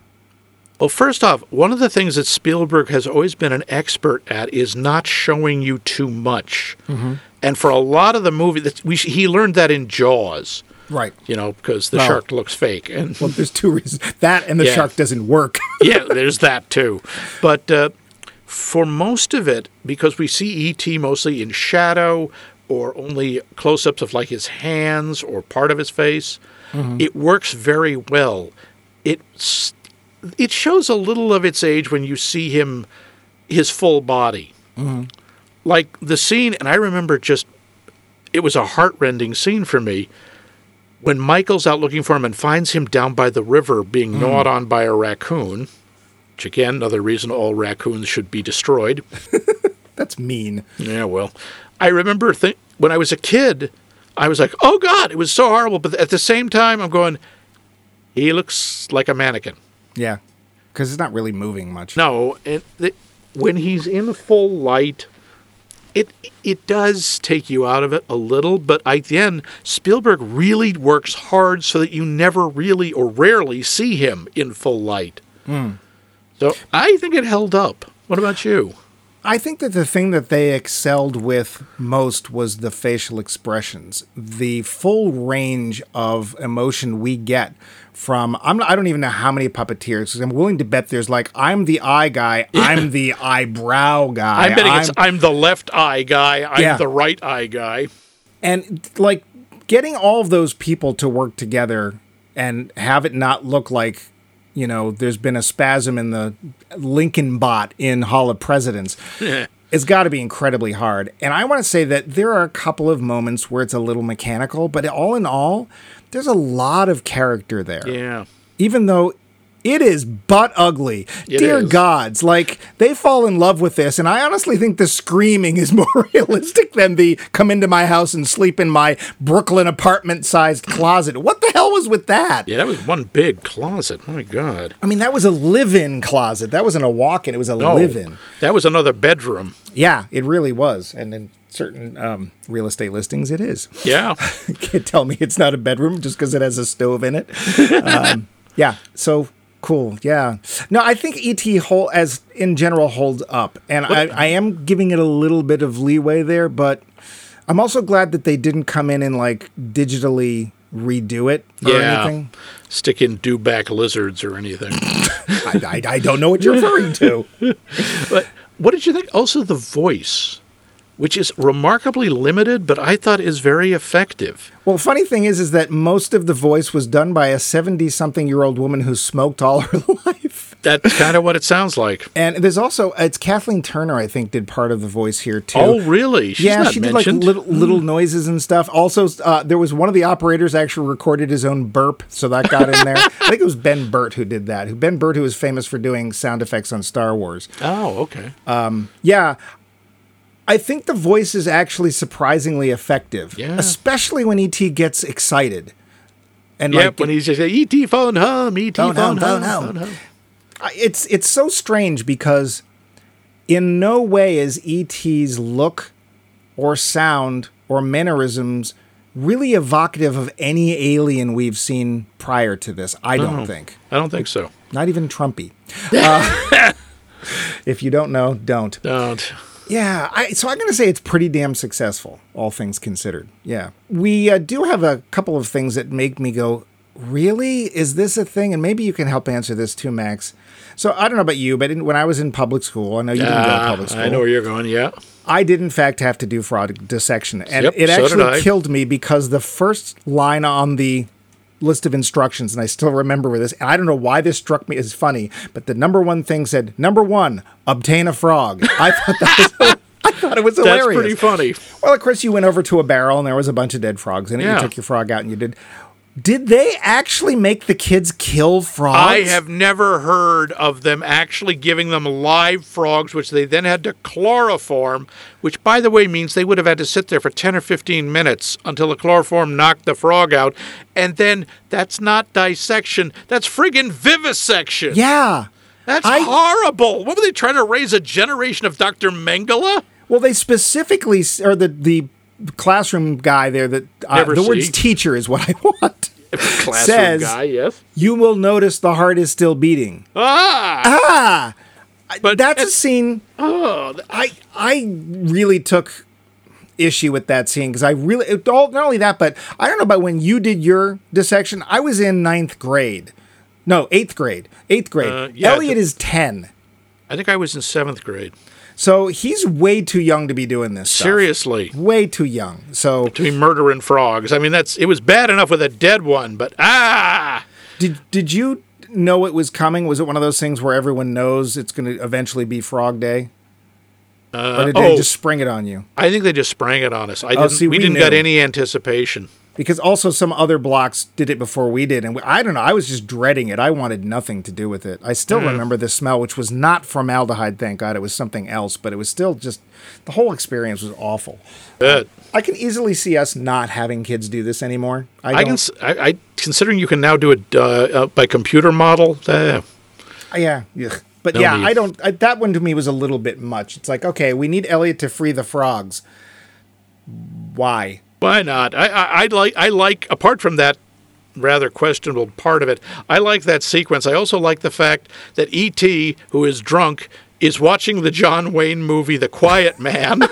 Well, first off, one of the things that Spielberg has always been an expert at is not showing you too much. Mm-hmm. And for a lot of the movie, we he learned that in Jaws, Right. you know, because the Well- shark looks fake, and Well, there's two reasons. That and the Yeah. shark doesn't work. yeah, there's that too. But uh, for most of it, because we see ET mostly in shadow or only close-ups of like his hands or part of his face, it works very well. It's it shows a little of its age when you see him his full body. Like the scene, and I remember just it was a heartrending scene for me when Michael's out looking for him and finds him down by the river being hmm. gnawed on by a raccoon, which again, another reason all raccoons should be destroyed. That's mean. Yeah, well, I remember th- when I was a kid, I was like, oh God, it was so horrible. But at the same time, I'm going, he looks like a mannequin. Yeah. Because it's not really moving much. No, and th- when he's in full light it it does take you out of it a little, but at the end, Spielberg really works hard so that you never really or rarely see him in full light. Hmm. So I think it held up. What about you? I think that the thing that they excelled with most was the facial expressions, the full range of emotion we get from. I'm I don't even know how many puppeteers. 'cause I'm willing to bet there's like I'm the eye guy, I'm the eyebrow guy. I'm betting it's I'm the left eye guy, I'm Yeah. the right eye guy. and like getting all of those people to work together and have it not look like you know there's been a spasm in the lincoln bot in hall of presidents it's got to be incredibly hard and i want to say that there are a couple of moments where it's a little mechanical but all in all there's a lot of character there Yeah. even though it is butt ugly. It Dear is. gods, like they fall in love with this, and I honestly think the screaming is more realistic than the come into my house and sleep in my Brooklyn apartment sized closet. What the hell was with that? Yeah, that was one big closet. My God. I mean, that was a live in closet. That wasn't a walk in, it was a No, live in. That was another bedroom. Yeah, it really was. And in certain um, real estate listings, it is. Yeah. Can't tell me it's not a bedroom just because it has a stove in it. Um, yeah, so cool. Yeah. No, I think ET whole as in general holds up, and I, I am giving it a little bit of leeway there, but I'm also glad that they didn't come in and like digitally redo it or Yeah. anything. Stick in dewback lizards or anything. I, I, I don't know what you're referring to. But what did you think? Also, the voice, which is remarkably limited, but I thought is very effective. Well, funny thing is, is that most of the voice was done by a 70 something year old woman who smoked all her life. That's kind of what it sounds like. And there's also it's Kathleen Turner, I think, did part of the voice here too. Oh, really? She's yeah, she did mentioned. Hmm. like little little noises and stuff. Also, uh, there was one of the operators actually recorded his own burp, so that got in there. I think it was Ben Burtt who did that. Who Ben Burtt, who was famous for doing sound effects on Star Wars. oh, okay. Yeah, I think the voice is actually surprisingly effective, Yeah. especially when ET gets excited. And Yep, like when he's just E.T. phone hum, E.T. Phone phone, hum, phone hum, hum. phone hum. It's it's so strange because in no way is ET's look or sound or mannerisms really evocative of any alien we've seen prior to this. I don't think. I don't think so. Not even Trumpy. Uh, if you don't know, don't. Don't. Yeah, I, so I'm going to say it's pretty damn successful, all things considered. Yeah. We uh, do have a couple of things that make me go, really? Is this a thing? And maybe you can help answer this too, Max. So I don't know about you, but in, when I was in public school, I know you didn't go to Ah, public school. I know where you're going. Yeah. I did, in fact, have to do fraud dissection. And Yep, it actually I. killed me because the first line on the list of instructions, and I still remember this, and I don't know why this struck me as funny, but the number one thing said, number one, obtain a frog. I thought that was, I thought it was hilarious. That's pretty funny. Well, of course, you went over to a barrel and there was a bunch of dead frogs in it. You took your frog out and you did. Did they actually make the kids kill frogs? I have never heard of them actually giving them live frogs, which they then had to chloroform, which, by the way, means they would have had to sit there for 10 or 15 minutes until the chloroform knocked the frog out. And then that's not dissection, that's friggin' vivisection. Yeah. That's I- horrible. What were they trying to raise a generation of Dr. Mengele? Well, they specifically, or the the classroom guy there that uh, the words teacher is what I want. Classroom Says- guy, yes. You will notice the heart is still beating. Ah! Ah, but that's a scene. oh, th- I I really took issue with that scene because I really it, all, not only that, but I don't know about when you did your dissection. I was in ninth grade, no eighth grade. Eighth grade. Uh, yeah, Elliot the- is ten, I think I was in seventh grade. So he's way too young to be doing this. stuff. Seriously. way too young. So to be murdering frogs. I mean, that's it was bad enough with a dead one, but ah, did did you know it was coming? Was it one of those things where everyone knows it's going to eventually be Frog Day? or did they oh. just spring it on you? I think they just sprang it on us. I didn't. see, we, we didn't get any anticipation. Because also some other blocks did it before we did and we, i don't know i was just dreading it i wanted nothing to do with it i still Mm. remember the smell which was not formaldehyde thank god it was something else but it was still just the whole experience was awful But i can easily see us not having kids do this anymore i, I can. I, I considering you can now do it uh, uh, by computer model. Uh, yeah ugh. But No yeah, need. I don't. I, that one to me was a little bit much. It's like, okay, we need Elliot to free the frogs. Why? Why not? I, I, I like I like apart from that rather questionable part of it. I like that sequence. I also like the fact that E.T., who is drunk, is watching the John Wayne movie The Quiet Man,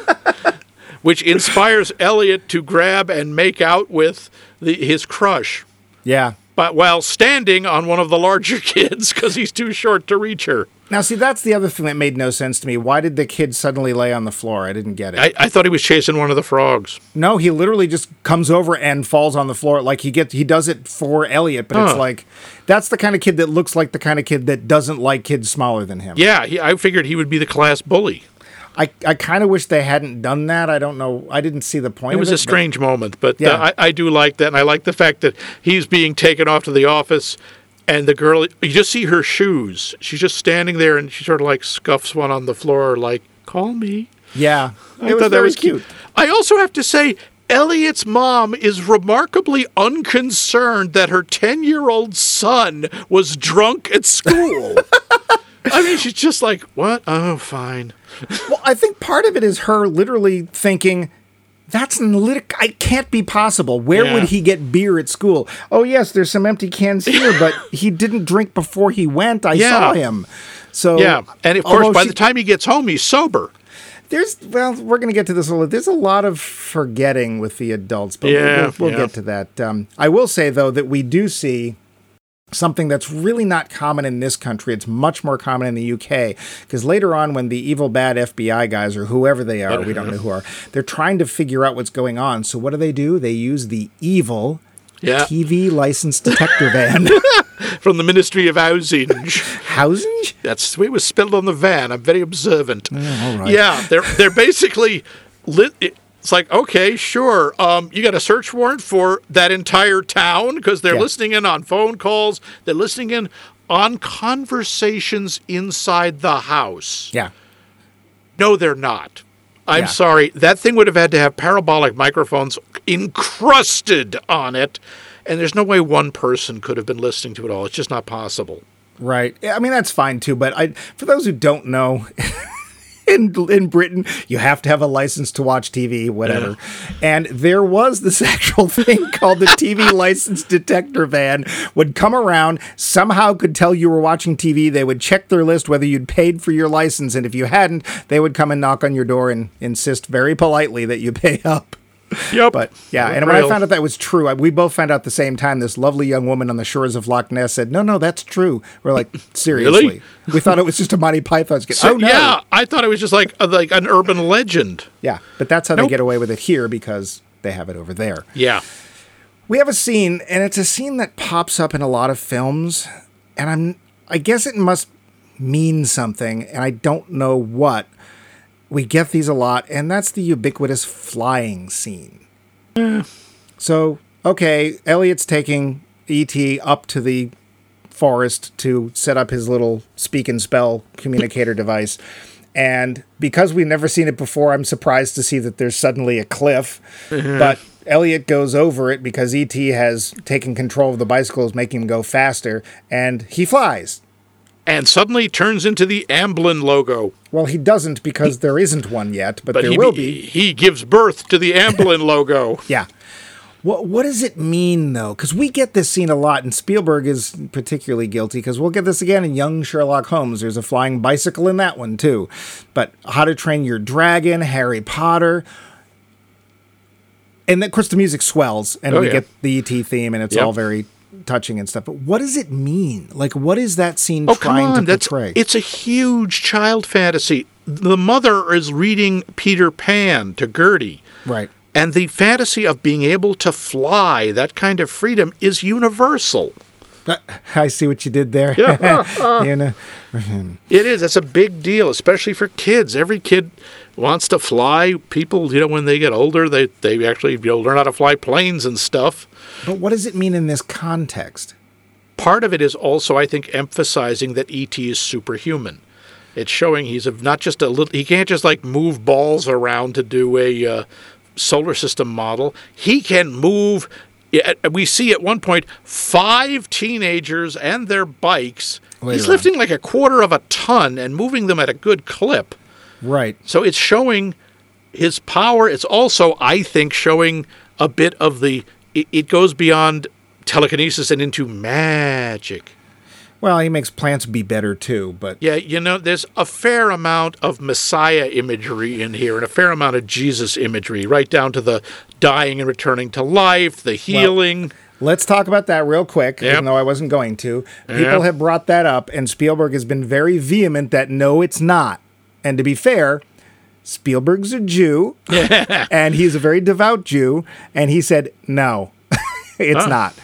which inspires Elliot to grab and make out with the, his crush, Yeah. But while standing on one of the larger kids because he's too short to reach her. Now, see, that's the other thing that made no sense to me. Why did the kid suddenly lay on the floor? I didn't get it. I, I thought he was chasing one of the frogs. no, he literally just comes over and falls on the floor. Like he gets, he does it for Elliot, but it's like that's the kind of kid that looks like the kind of kid that doesn't like kids smaller than him. Yeah, he, I figured he would be the class bully. I, I kind of wish they hadn't done that. I don't know. I didn't see the point. It was of a strange moment, but Yeah. uh, I, I do like that, and I like the fact that he's being taken off to the office, and the girl, you just see her shoes. She's just standing there, and she sort of like scuffs one on the floor, like "Call me." Yeah, I it thought that was cute. I also have to say, Elliot's mom is remarkably unconcerned that her ten-year-old son was drunk at school. I mean, she's just like, "What? Oh, fine." Well, I think part of it is her literally thinking, that's lit- I can't be possible. Where Yeah. would he get beer at school? Oh yes, there's some empty cans here, but he didn't drink before he went. I Yeah. saw him. So Yeah, and of course, by she- the time he gets home, he's sober. there's well, we're gonna get to this a little. There's a lot of forgetting with the adults, but we'll- Yeah, we'll, we'll yeah. get to that. Um, I will say though that we do see something that's really not common in this country. It's much more common in the UK because later on, when the evil bad FBI guys or whoever they are, we don't know who are, they're trying to figure out what's going on. So what do they do? They use the evil. Yeah. TV license detector van. from the Ministry of Housing. Housing? That's the way it was spelled on the van. I'm very observant. Oh, all right. Yeah, they're they're basically lit. It's like okay, sure. Um, you got a search warrant for that entire town because they're Yeah. listening in on phone calls. They're listening in on conversations inside the house. Yeah. No, they're not. I'm Yeah. sorry. That thing would have had to have parabolic microphones encrusted on it, and there's no way one person could have been listening to it all. It's just not possible. Right. I mean that's fine too, but I for those who don't know in in Britain, you have to have a license to watch TV, whatever. And there was this actual thing called the TV license detector van would come around, somehow could tell you were watching TV, they would check their list whether you'd paid for your license and if you hadn't, they would come and knock on your door and insist very politely that you pay up. Yep. But yeah, and when I found out that was true, I, we both found out at the same time. This lovely young woman on the shores of Loch Ness said, "No, no, that's true." We're like, seriously, we thought it was just a Monty Python skit. So, oh no, Yeah, I thought it was just like a, like an urban legend. yeah, but that's how they get away with it here because they have it over there. Yeah. We have a scene, and it's a scene that pops up in a lot of films, and I'm, I guess it must mean something, and I don't know what. We get these a lot, and that's the ubiquitous flying scene. So, okay, Elliot's taking E.T. up to the forest to set up his little speak and spell communicator device. And because we've never seen it before, I'm surprised to see that there's suddenly a cliff. But Elliot goes over it because ET has taken control of the bicycles, making him go faster, and he flies. And suddenly turns into the Amblin logo. Well, he doesn't because there isn't one yet, but, But there he, will be. he gives birth to the Amblin logo. Yeah. What what does it mean though? Because we get this scene a lot, and Spielberg is particularly guilty because we'll get this again in Young Sherlock Holmes. There's a flying bicycle in that one too. But How to Train Your Dragon, Harry Potter, and then, of course the music swells, and Oh, we yeah. get the ET theme, and it's Yep. all very touching and stuff. But what does it mean? Like, what is that scene Oh, trying on. to portray? it's a huge child fantasy. The mother is reading Peter Pan to Gertie. right. And the fantasy of being able to fly, that kind of freedom, is universal. Uh, I see what you did there. you know, It is. That's a big deal, especially for kids. Every kid wants to fly. People, you know, when they get older, they, they actually you know, learn how to fly planes and stuff. but what does it mean in this context? Part of it is also, I think, emphasizing that ET is superhuman. It's showing he's not just a little. He can't just like move balls around to do a uh, solar system model. He can move. We see at one point five teenagers and their bikes He's lifting like a quarter of a ton and moving them at a good clip. Right. So it's showing his power. It's also, I think, showing a bit of the. It, it goes beyond telekinesis and into magic. Well, he makes plants be better too, but Yeah, you know, there's a fair amount of Messiah imagery in here and a fair amount of Jesus imagery, right down to the dying and returning to life, the healing. let's talk about that real quick, Yep. even though I wasn't going to. People Yep. have brought that up, and Spielberg has been very vehement that no, it's not. And to be fair, Spielberg's a Jew, and he's a very devout Jew, and he said, no, it's not.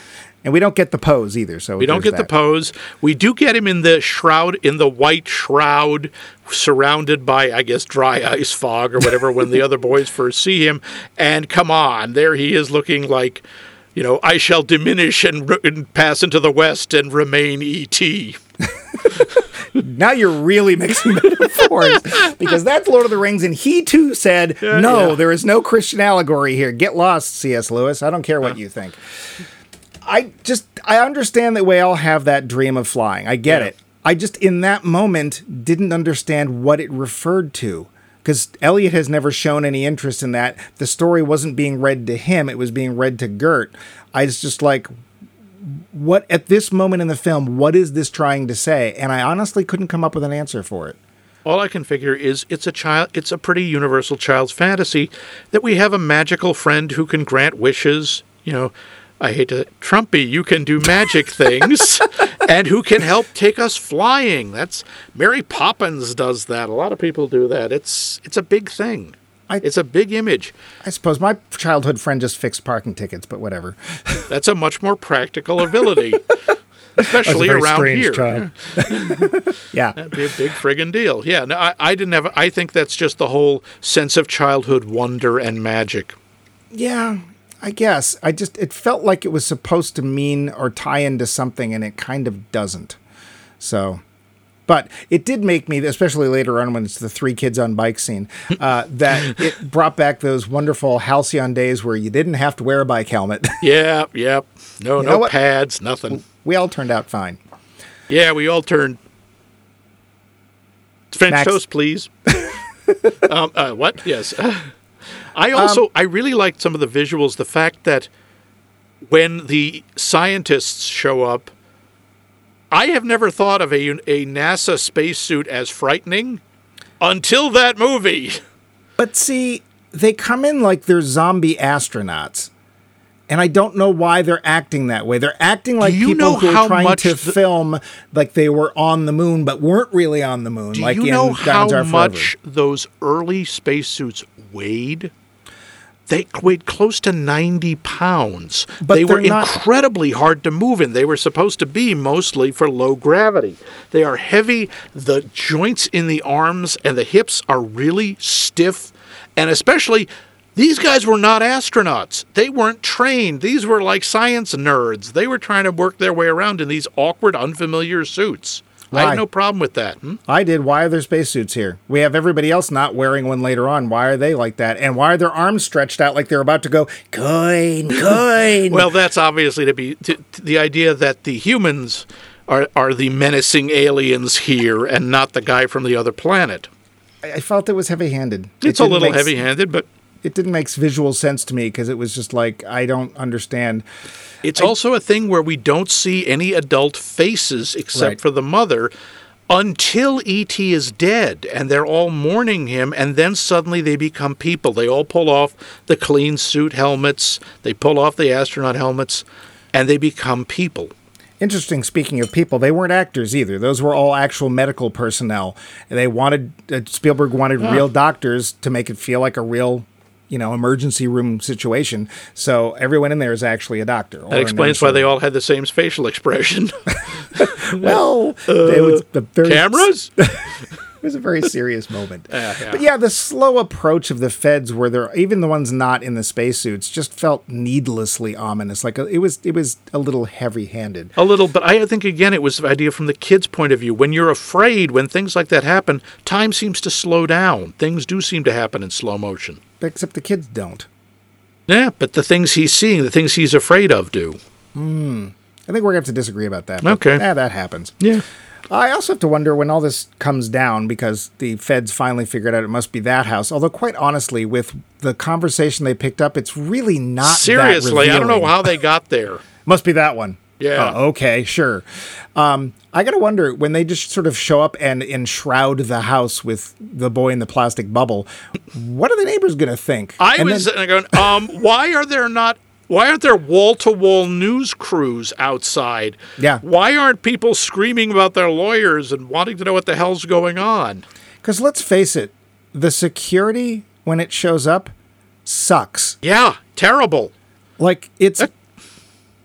And we don't get the pose either. So we don't get the pose. We do get him in the shroud, in the white shroud, surrounded by, I guess, dry ice fog or whatever when the other boys first see him. And come on, there he is looking like, you know, I shall diminish and, r- and pass into the west and remain E.T. Now you're really mixing metaphors because that's Lord of the Rings, and he too said, "No, yeah. there is no Christian allegory here. Get lost, C.S. Lewis. I don't care what you think." I just I understand that we all have that dream of flying. I get Yeah. it. I just in that moment didn't understand what it referred to. Because Elliot has never shown any interest in that. The story wasn't being read to him, it was being read to Gert. I was just like, what at this moment in the film, what is this trying to say? And I honestly couldn't come up with an answer for it. All I can figure is it's a child it's a pretty universal child's fantasy that we have a magical friend who can grant wishes, you know, I hate to Trumpy, you can do magic things and who can help take us flying. That's Mary Poppins does that. A lot of people do that. It's it's a big thing. I- it's a big image. I suppose my childhood friend just fixed parking tickets, but whatever. That's a much more practical ability. Especially around here. Yeah. That'd be a big friggin' deal. Yeah, no, I, I didn't have. I think that's just the whole sense of childhood wonder and magic. Yeah, I guess. I just it felt like it was supposed to mean or tie into something and it kind of doesn't. So but it did make me, especially later on when it's the three kids on bike scene, uh, that it brought back those wonderful halcyon days where you didn't have to wear a bike helmet. Yeah, yep. No, know no pads, nothing. we all turned out fine. Yeah, we all turned. French Max. toast, please. um, uh, what? Yes. I also I really liked some of the visuals. The fact that when the scientists show up, I have never thought of a a NASA spacesuit as frightening until that movie. But see, they come in like they're zombie astronauts. And I don't know why they're acting that way. They're acting like people who are trying to the- film like they were on the moon, but weren't really on the moon. Do like you in know how much those early spacesuits weighed? They weighed close to 90 pounds. But they were not- incredibly hard to move in. They were supposed to be mostly for low gravity. They are heavy. The joints in the arms and the hips are really stiff. And especially, these guys were not astronauts. They weren't trained. These were like science nerds. They were trying to work their way around in these awkward, unfamiliar suits. I Why? had no problem with that. Hmm? I did. Why are there spacesuits here? We have everybody else not wearing one later on. Why are they like that? And why are their arms stretched out like they're about to go coin, coin? Well, that's obviously to be to, to the idea that the humans are are the menacing aliens here, and not the guy from the other planet. I I felt it was heavy-handed. It It's a little heavy-handed, but It didn't make visual sense to me because it was just like I don't understand. it's also a thing where we don't see any adult faces except Right. for the mother until E.T. is dead, and they're all mourning him, and then suddenly they become people. They all pull off the clean suit helmets, they pull off the astronaut helmets, and they become people. Interesting. Speaking of people, they weren't actors either. Those were all actual medical personnel. And they wanted uh, Spielberg wanted real doctors to make it feel like a real, you know, emergency room situation. So everyone in there is actually a doctor. That explains why they all had the same facial expression. Well, it uh, was the very Cameras? It was a very serious moment. Yeah, yeah. But yeah, the slow approach of the feds, where they're even the ones not in the spacesuits, just felt needlessly ominous. Like uh, it was, it was a little heavy-handed. A little, but I think again it was the idea from the kid's point of view. When you're afraid, when things like that happen, time seems to slow down. Things do seem to happen in slow motion. Except the kids don't. Yeah, but the things he's seeing, the things he's afraid of, do. Hmm. I think we're going to have to disagree about that. Okay. Yeah, that happens. Yeah. I also have to wonder when all this comes down because the feds finally figured out it must be that house. Although, quite honestly, with the conversation they picked up, it's really not that Seriously, I don't know how they got there. Must be that one. Yeah. Oh, okay, sure. Um, I gotta wonder when they just sort of show up and enshroud the house with the boy in the plastic bubble. What are the neighbors gonna think? I And was then- going, um, why are there not? Why aren't there wall to wall news crews outside? Yeah. Why aren't people screaming about their lawyers and wanting to know what the hell's going on? Because let's face it, the security when it shows up sucks. Yeah, terrible. Like it's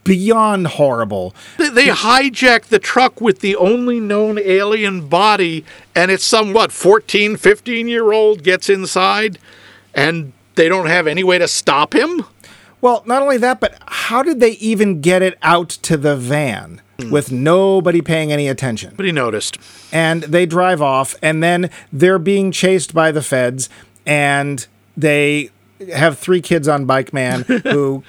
beyond horrible. They, they hijack the truck with the only known alien body, and it's some, what, 14, 15 year old gets inside, and they don't have any way to stop him? Well, not only that, but how did they even get it out to the van hmm. with nobody paying any attention? But he noticed. and they drive off and then they're being chased by the feds and they have three kids on bike man who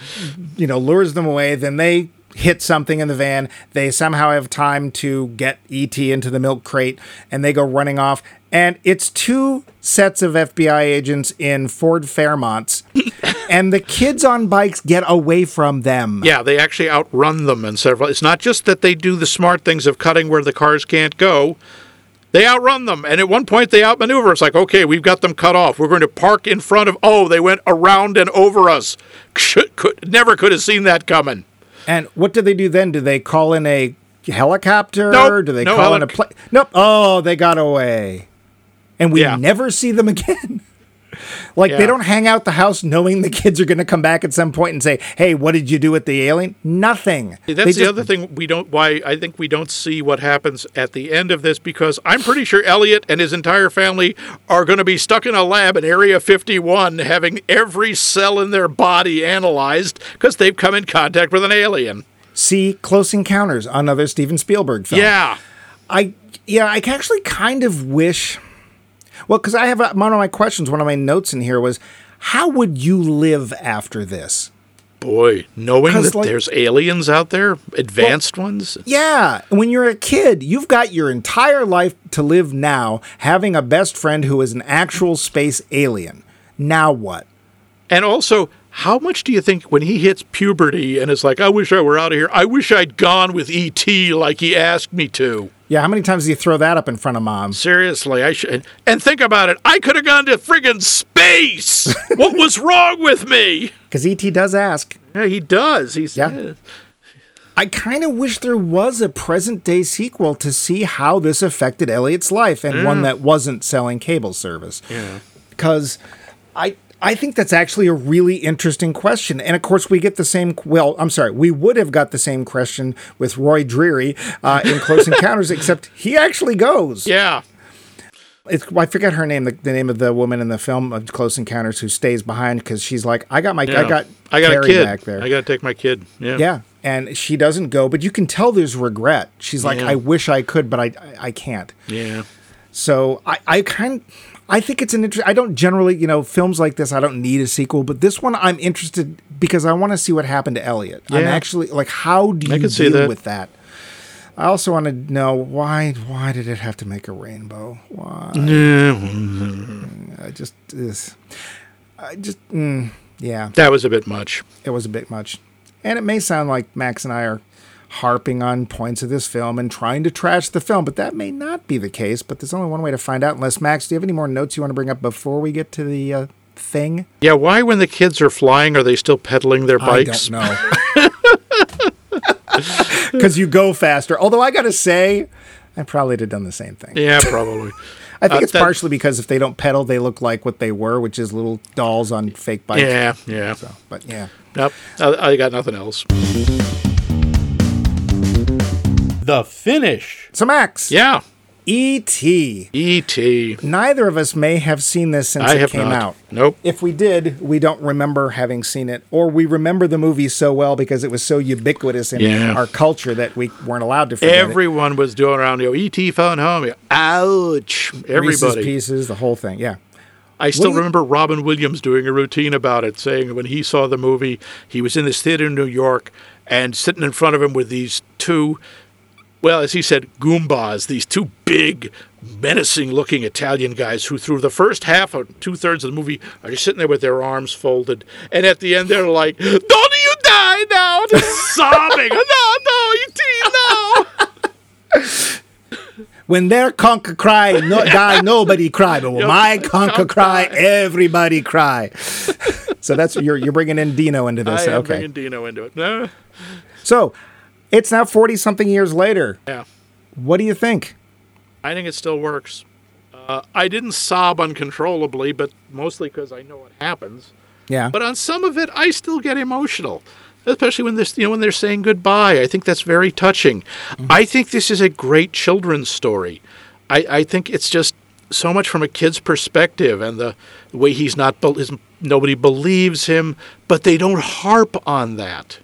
you know lures them away then they hit something in the van they somehow have time to get et into the milk crate and they go running off and it's two sets of fbi agents in ford fairmonts and the kids on bikes get away from them Yeah, they actually outrun them and several. It's not just that they do the smart things of cutting where the cars can't go. They outrun them, and at one point they outmaneuver. It's like, okay, we've got them cut off. We're going to park in front of. Oh, they went around and over us. Should, could, never could have seen that coming. And what do they do then? Do they call in a helicopter? Nope, do they no call in a helic- plane? Nope. Oh, they got away. And we Yeah. never see them again. like they don't hang out the house knowing the kids are going to come back at some point and say, "Hey, what did you do with the alien?" Nothing. That's They the just- other thing we don't. Why I think we don't see what happens at the end of this because I'm pretty sure Elliot and his entire family are going to be stuck in a lab in Area 51, having every cell in their body analyzed because they've come in contact with an alien. see Close Encounters, another Steven Spielberg film. Yeah. I yeah, I actually kind of wish. Well, because I have a, one of my questions, one of my notes in here was, how would you live after this? Boy, knowing that like- there's aliens out there, advanced ones. Yeah, when you're a kid, you've got your entire life to live now, having a best friend who is an actual space alien. Now what? And also, how much do you think when he hits puberty and is like, I wish I were out of here, I wish I'd gone with E.T. like he asked me to? Yeah, how many times do you throw that up in front of mom? Seriously, I should. And think about it. I could have gone to friggin' space. what was wrong with me? Because ET does ask. Yeah, he does. He's Yeah. I kind of wish there was a present day sequel to see how this affected Elliot's life and one that wasn't selling cable service. Yeah. Because I I think that's actually a really interesting question. And of course, we get the same. Well, I'm sorry, we would have got the same question with Roy Dreary uh, in Close Encounters, except he actually goes. Yeah. It's, I forget her name, the, the name of the woman in the film of Close Encounters who stays behind because she's like, I got my, yeah. I got, I got a kid. back there. I got to take my kid. Yeah. Yeah, and she doesn't go, but you can tell there's regret. She's like, Yeah. I wish I could, but I I, I can't. Yeah. So I I kind I think it's an interest. I don't generally, you know, films like this. I don't need a sequel, but this one I'm interested because I want to see what happened to Elliot. I'm actually like, how do you deal that. with that? I also want to know why why did it have to make a rainbow? Why? I just this, I just mm, yeah. That was a bit much. it was a bit much. And it may sound like Max and I are harping on points of this film and trying to trash the film, but that may not be the case. But there's only one way to find out. Unless, Max, do you have any more notes you want to bring up before we get to the uh, thing? Yeah. Why, when the kids are flying, are they still pedaling their bikes? I don't know. Because you go faster. Although I got to say, I probably would have done the same thing. Yeah, probably. I think Uh, it's that- partially because if they don't pedal, they look like what they were, which is little dolls on fake bikes. yeah. Yeah. So, but yeah. Nope. I, I got nothing else. The finish. So, Max, Yeah. E.T. E.T. Neither of us may have seen this since I it came not. out. Nope. If we did, we don't remember having seen it, or we remember the movie so well because it was so ubiquitous in Yeah. our culture that we weren't allowed to forget it. Everyone was doing around, you know, E.T. phone home. Ouch. Reese's Everybody. Pieces, the whole thing. Yeah. I still remember Robin Williams doing a routine about it, saying when he saw the movie, he was in this theater in New York and sitting in front of him with these two well, as he said, Goombas, these two big, menacing looking Italian guys who, through the first half or two thirds of the movie, are just sitting there with their arms folded. And at the end, they're like, Don't you die now! Just sobbing. No, no, E.T., no! When their conquer cry, no, die, nobody cry. But when my conquer cry, everybody cry. so that's you're you're bringing in Dino into this. I am okay. bringing Dino into it. No. So it's now forty something years later. Yeah. What do you think? I think it still works. Uh, I didn't sob uncontrollably, but mostly because I know what happens. Yeah. But on some of it, I still get emotional, especially when this, you know, when they're saying goodbye. I think that's very touching. I think this is a great children's story. I, I think it's just so much from a kid's perspective, and the, way he's not, nobody believes him, but they don't harp on that.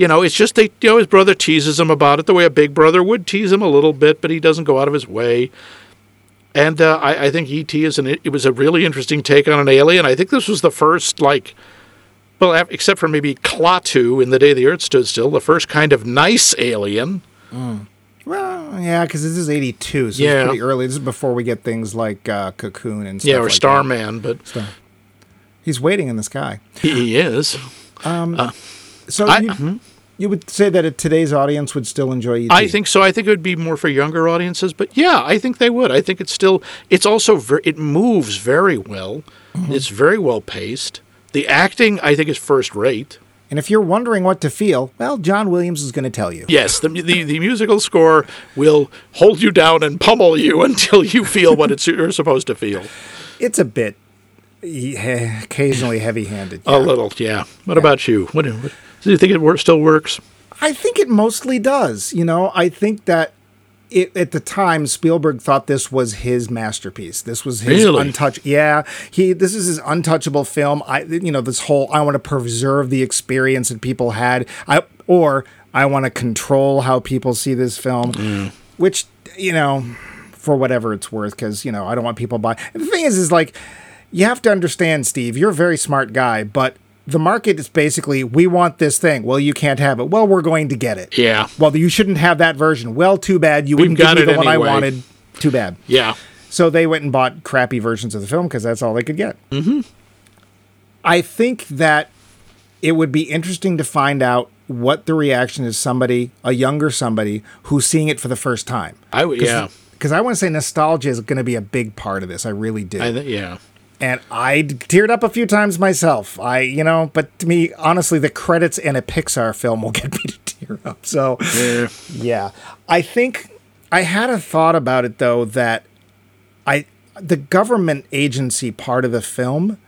You know, it's just they, you know, his brother teases him about it the way a big brother would tease him a little bit, but he doesn't go out of his way. And uh, I, I think ET is an it was a really interesting take on an alien. I think this was the first like, well, except for maybe Klaatu in the day the Earth stood still, the first kind of nice alien. Well, yeah, because this is eighty two, so Yeah. it's pretty early. This is before we get things like uh, Cocoon and stuff Yeah, or like. Starman, but He's waiting in the sky. he, he is. So I- you, mm-hmm. you would say that a, today's audience would still enjoy ET. I think so. I think it would be more for younger audiences, but yeah, I think they would. I think it's still. It's also ver- it moves very well. Mm-hmm. It's very well paced. The acting, I think, is first rate. And if you're wondering what to feel, well, John Williams is going to tell you. Yes, the, the the musical score will hold you down and pummel you until you feel what it's you're supposed to feel. It's a bit occasionally heavy-handed. A little, yeah. What about you? What, what do you think it wor- still works? I think it mostly does. You know, I think that it, at the time Spielberg thought this was his masterpiece. This was his Really? untouched. Yeah, he. This is his untouchable film. I, you know, this whole I want to preserve the experience that people had. I or I want to control how people see this film, mm. which you know, for whatever it's worth, because you know I don't want people buy. And the thing is, is like you have to understand, Steve. You're a very smart guy, but. The market is basically, we want this thing. Well, you can't have it. Well, we're going to get it. Yeah. Well, you shouldn't have that version. Well, too bad. You wouldn't give got me it the one I wanted. Too bad. Yeah. So they went and bought crappy versions of the film because that's all they could get. Mm-hmm. I think that it would be interesting to find out what the reaction is somebody, a younger somebody, who's seeing it for the first time. I would. Yeah. Because I want to say nostalgia is going to be a big part of this. I really do. I th- yeah. And I teared up a few times myself. I, you know, but to me, honestly, the credits in a Pixar film will get me to tear up. So, Yeah. yeah, I think I had a thought about it though that I the government agency part of the film,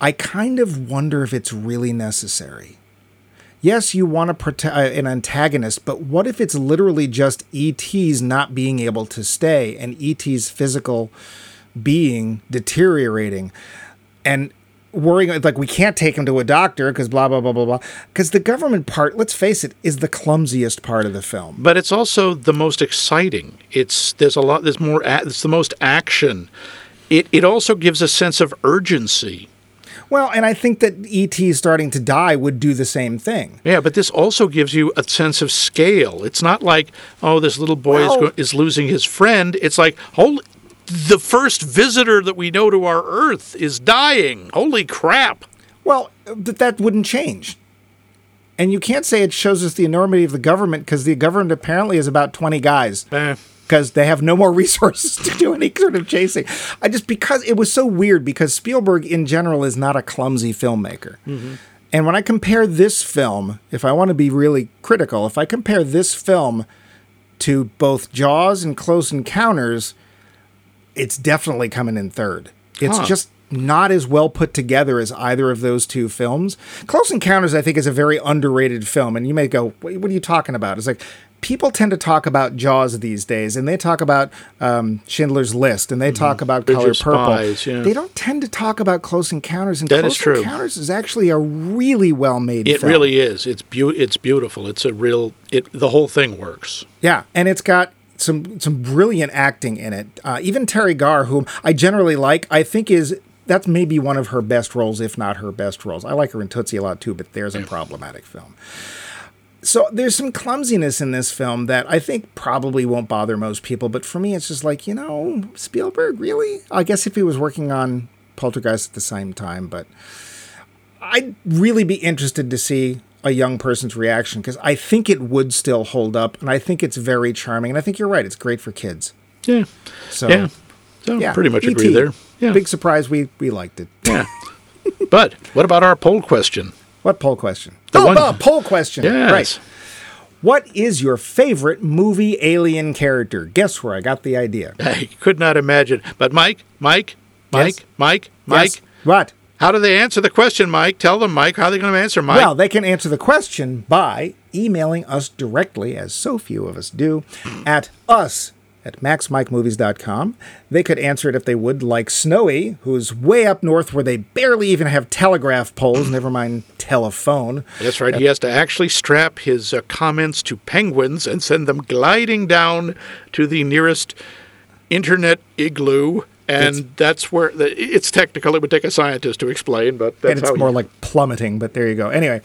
I kind of wonder if it's really necessary. Yes, you want to protect uh, an antagonist, but what if it's literally just ET's not being able to stay and ET's physical being deteriorating and worrying like we can't take him to a doctor because blah blah blah blah blah because the government part let's face it is the clumsiest part of the film But it's also the most exciting. It's there's a lot. There's more. It's the most action. It it also gives a sense of urgency. well and i think that et starting to die would do the same thing Yeah, but this also gives you a sense of scale. It's not like, oh, this little boy Well- is, go- is losing his friend. It's like, holy, the first visitor that we know to our Earth is dying. Holy crap. well but that wouldn't change and you can't say it shows us the enormity of the government because the government apparently is about 20 guys Eh, because they have no more resources to do any sort of chasing. I just because it was so weird because Spielberg in general is not a clumsy filmmaker. And when I compare this film, if I want to be really critical, if I compare this film to both Jaws and Close Encounters, it's definitely coming in third. It's Huh. just not as well put together as either of those two films. Close Encounters, I think, is a very underrated film. And you may go, "What are you talking about?" It's like people tend to talk about Jaws these days, and they talk about um, Schindler's List, and they talk about Mm-hmm. Color of Purple. Spies, yeah. They don't tend to talk about Close Encounters, and That Close is true. Encounters is actually a really well made. it film. really is. It's beau- It's beautiful. It's a real. It the whole thing works. Yeah, and it's got some some brilliant acting in it. Uh, even Teri Garr, whom I generally like, I think is that's maybe one of her best roles, if not her best roles. I like her in Tootsie a lot too, but there's a problematic film. so there's some clumsiness in this film that I think probably won't bother most people, but for me, it's just like you know, Spielberg really. I guess if he was working on Poltergeist at the same time, but I'd really be interested to see a young person's reaction because I think it would still hold up, and I think it's very charming, and I think you're right. It's great for kids. Yeah. So Yeah. So yeah, pretty much agree there. Yeah. Big surprise. We we liked it. yeah. but what about our poll question? What poll question? The oh, one- uh, poll question. Yes. Right. What is your favorite movie alien character? Guess where I got the idea. I could not imagine. But Mike, Mike, Mike, Yes? Mike, Mike, Yes. What? How do they answer the question, Mike? Tell them, Mike, how are they going to answer, Mike? Well, they can answer the question by emailing us directly, as so few of us do, at us at maxmikemovies.com. They could answer it if they would, like Snowy, who's way up north where they barely even have telegraph poles, never mind telephone. That's right. He has to actually strap his uh, comments to penguins and send them gliding down to the nearest internet igloo. And that's where the, it's technical. It would take a scientist to explain, but that's and it's more like plummeting, but there you go. Anyway,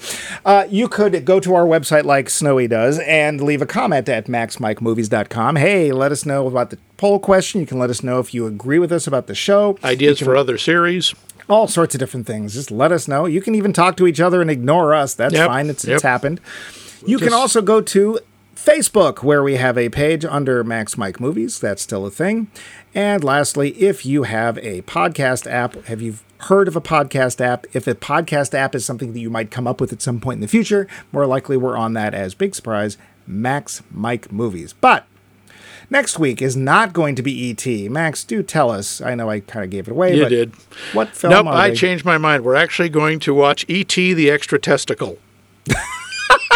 uh, you could go to our website like Snowy does and leave a comment at maxmikemovies.com. Hey, let us know about the poll question. You can let us know if you agree with us about the show. ideas for other series. all sorts of different things. Just let us know. You can even talk to each other and ignore us. That's Yep, fine. It's, yep. it's happened. You can also go to Facebook, where we have a page under Max Mike Movies. That's still a thing. And lastly, if you have a podcast app, have you heard of a podcast app? If a podcast app is something that you might come up with at some point in the future, more likely we're on that as big surprise, Max Mike Movies. But next week is not going to be E.T. Max, do tell us. I know I kind of gave it away. You did. What film Nope, I they? changed my mind. We're actually going to watch E.T. the Extra Testicle.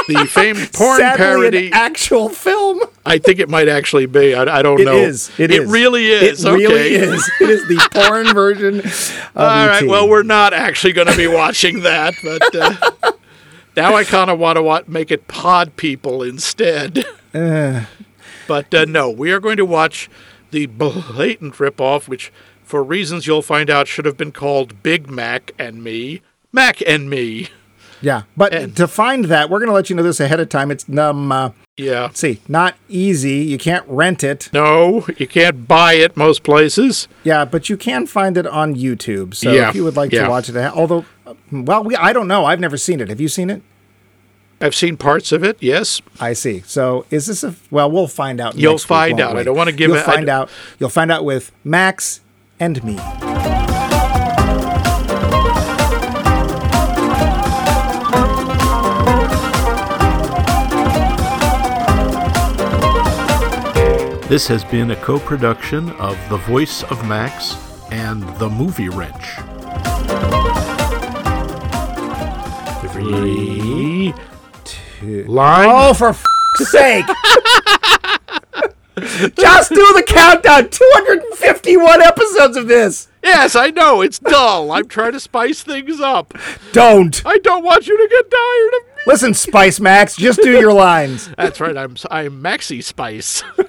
the famed porn Sadly, parody. an actual film. I think it might actually be. I, I don't It know. is. It is. really is. It okay. really is. It is the porn version. Of All right. Well, we're not actually going to be watching that, but uh, now I kind of want to wa- make it Pod People instead. but uh, no, we are going to watch the blatant ripoff, which, for reasons you'll find out, should have been called Big Mac and Me, Mac and Me. Yeah. But And- to find that, we're going to let you know this ahead of time. It's um, uh, Yeah. see, not easy. You can't rent it. No, you can't buy it most places. Yeah, but you can find it on YouTube. So Yeah, if you would like yeah. to watch it, although, uh, well, we I don't know. I've never seen it. Have you seen it? I've seen parts of it. Yes. I see. So is this a well? We'll find out. You'll next week, find won't out. I don't wanna give You'll it- find out. You'll find out with Max and me. This has been a co production of The Voice of Max and The Movie Wrench. Three. two. Line. Oh, for f- sake! Just do the countdown. 251 episodes of this. Yes, I know it's dull. I'm trying to spice things up. Don't I don't want you to get tired of me. listen, Spice Max. Just do your lines. That's right. I'm I'm Maxi Spice.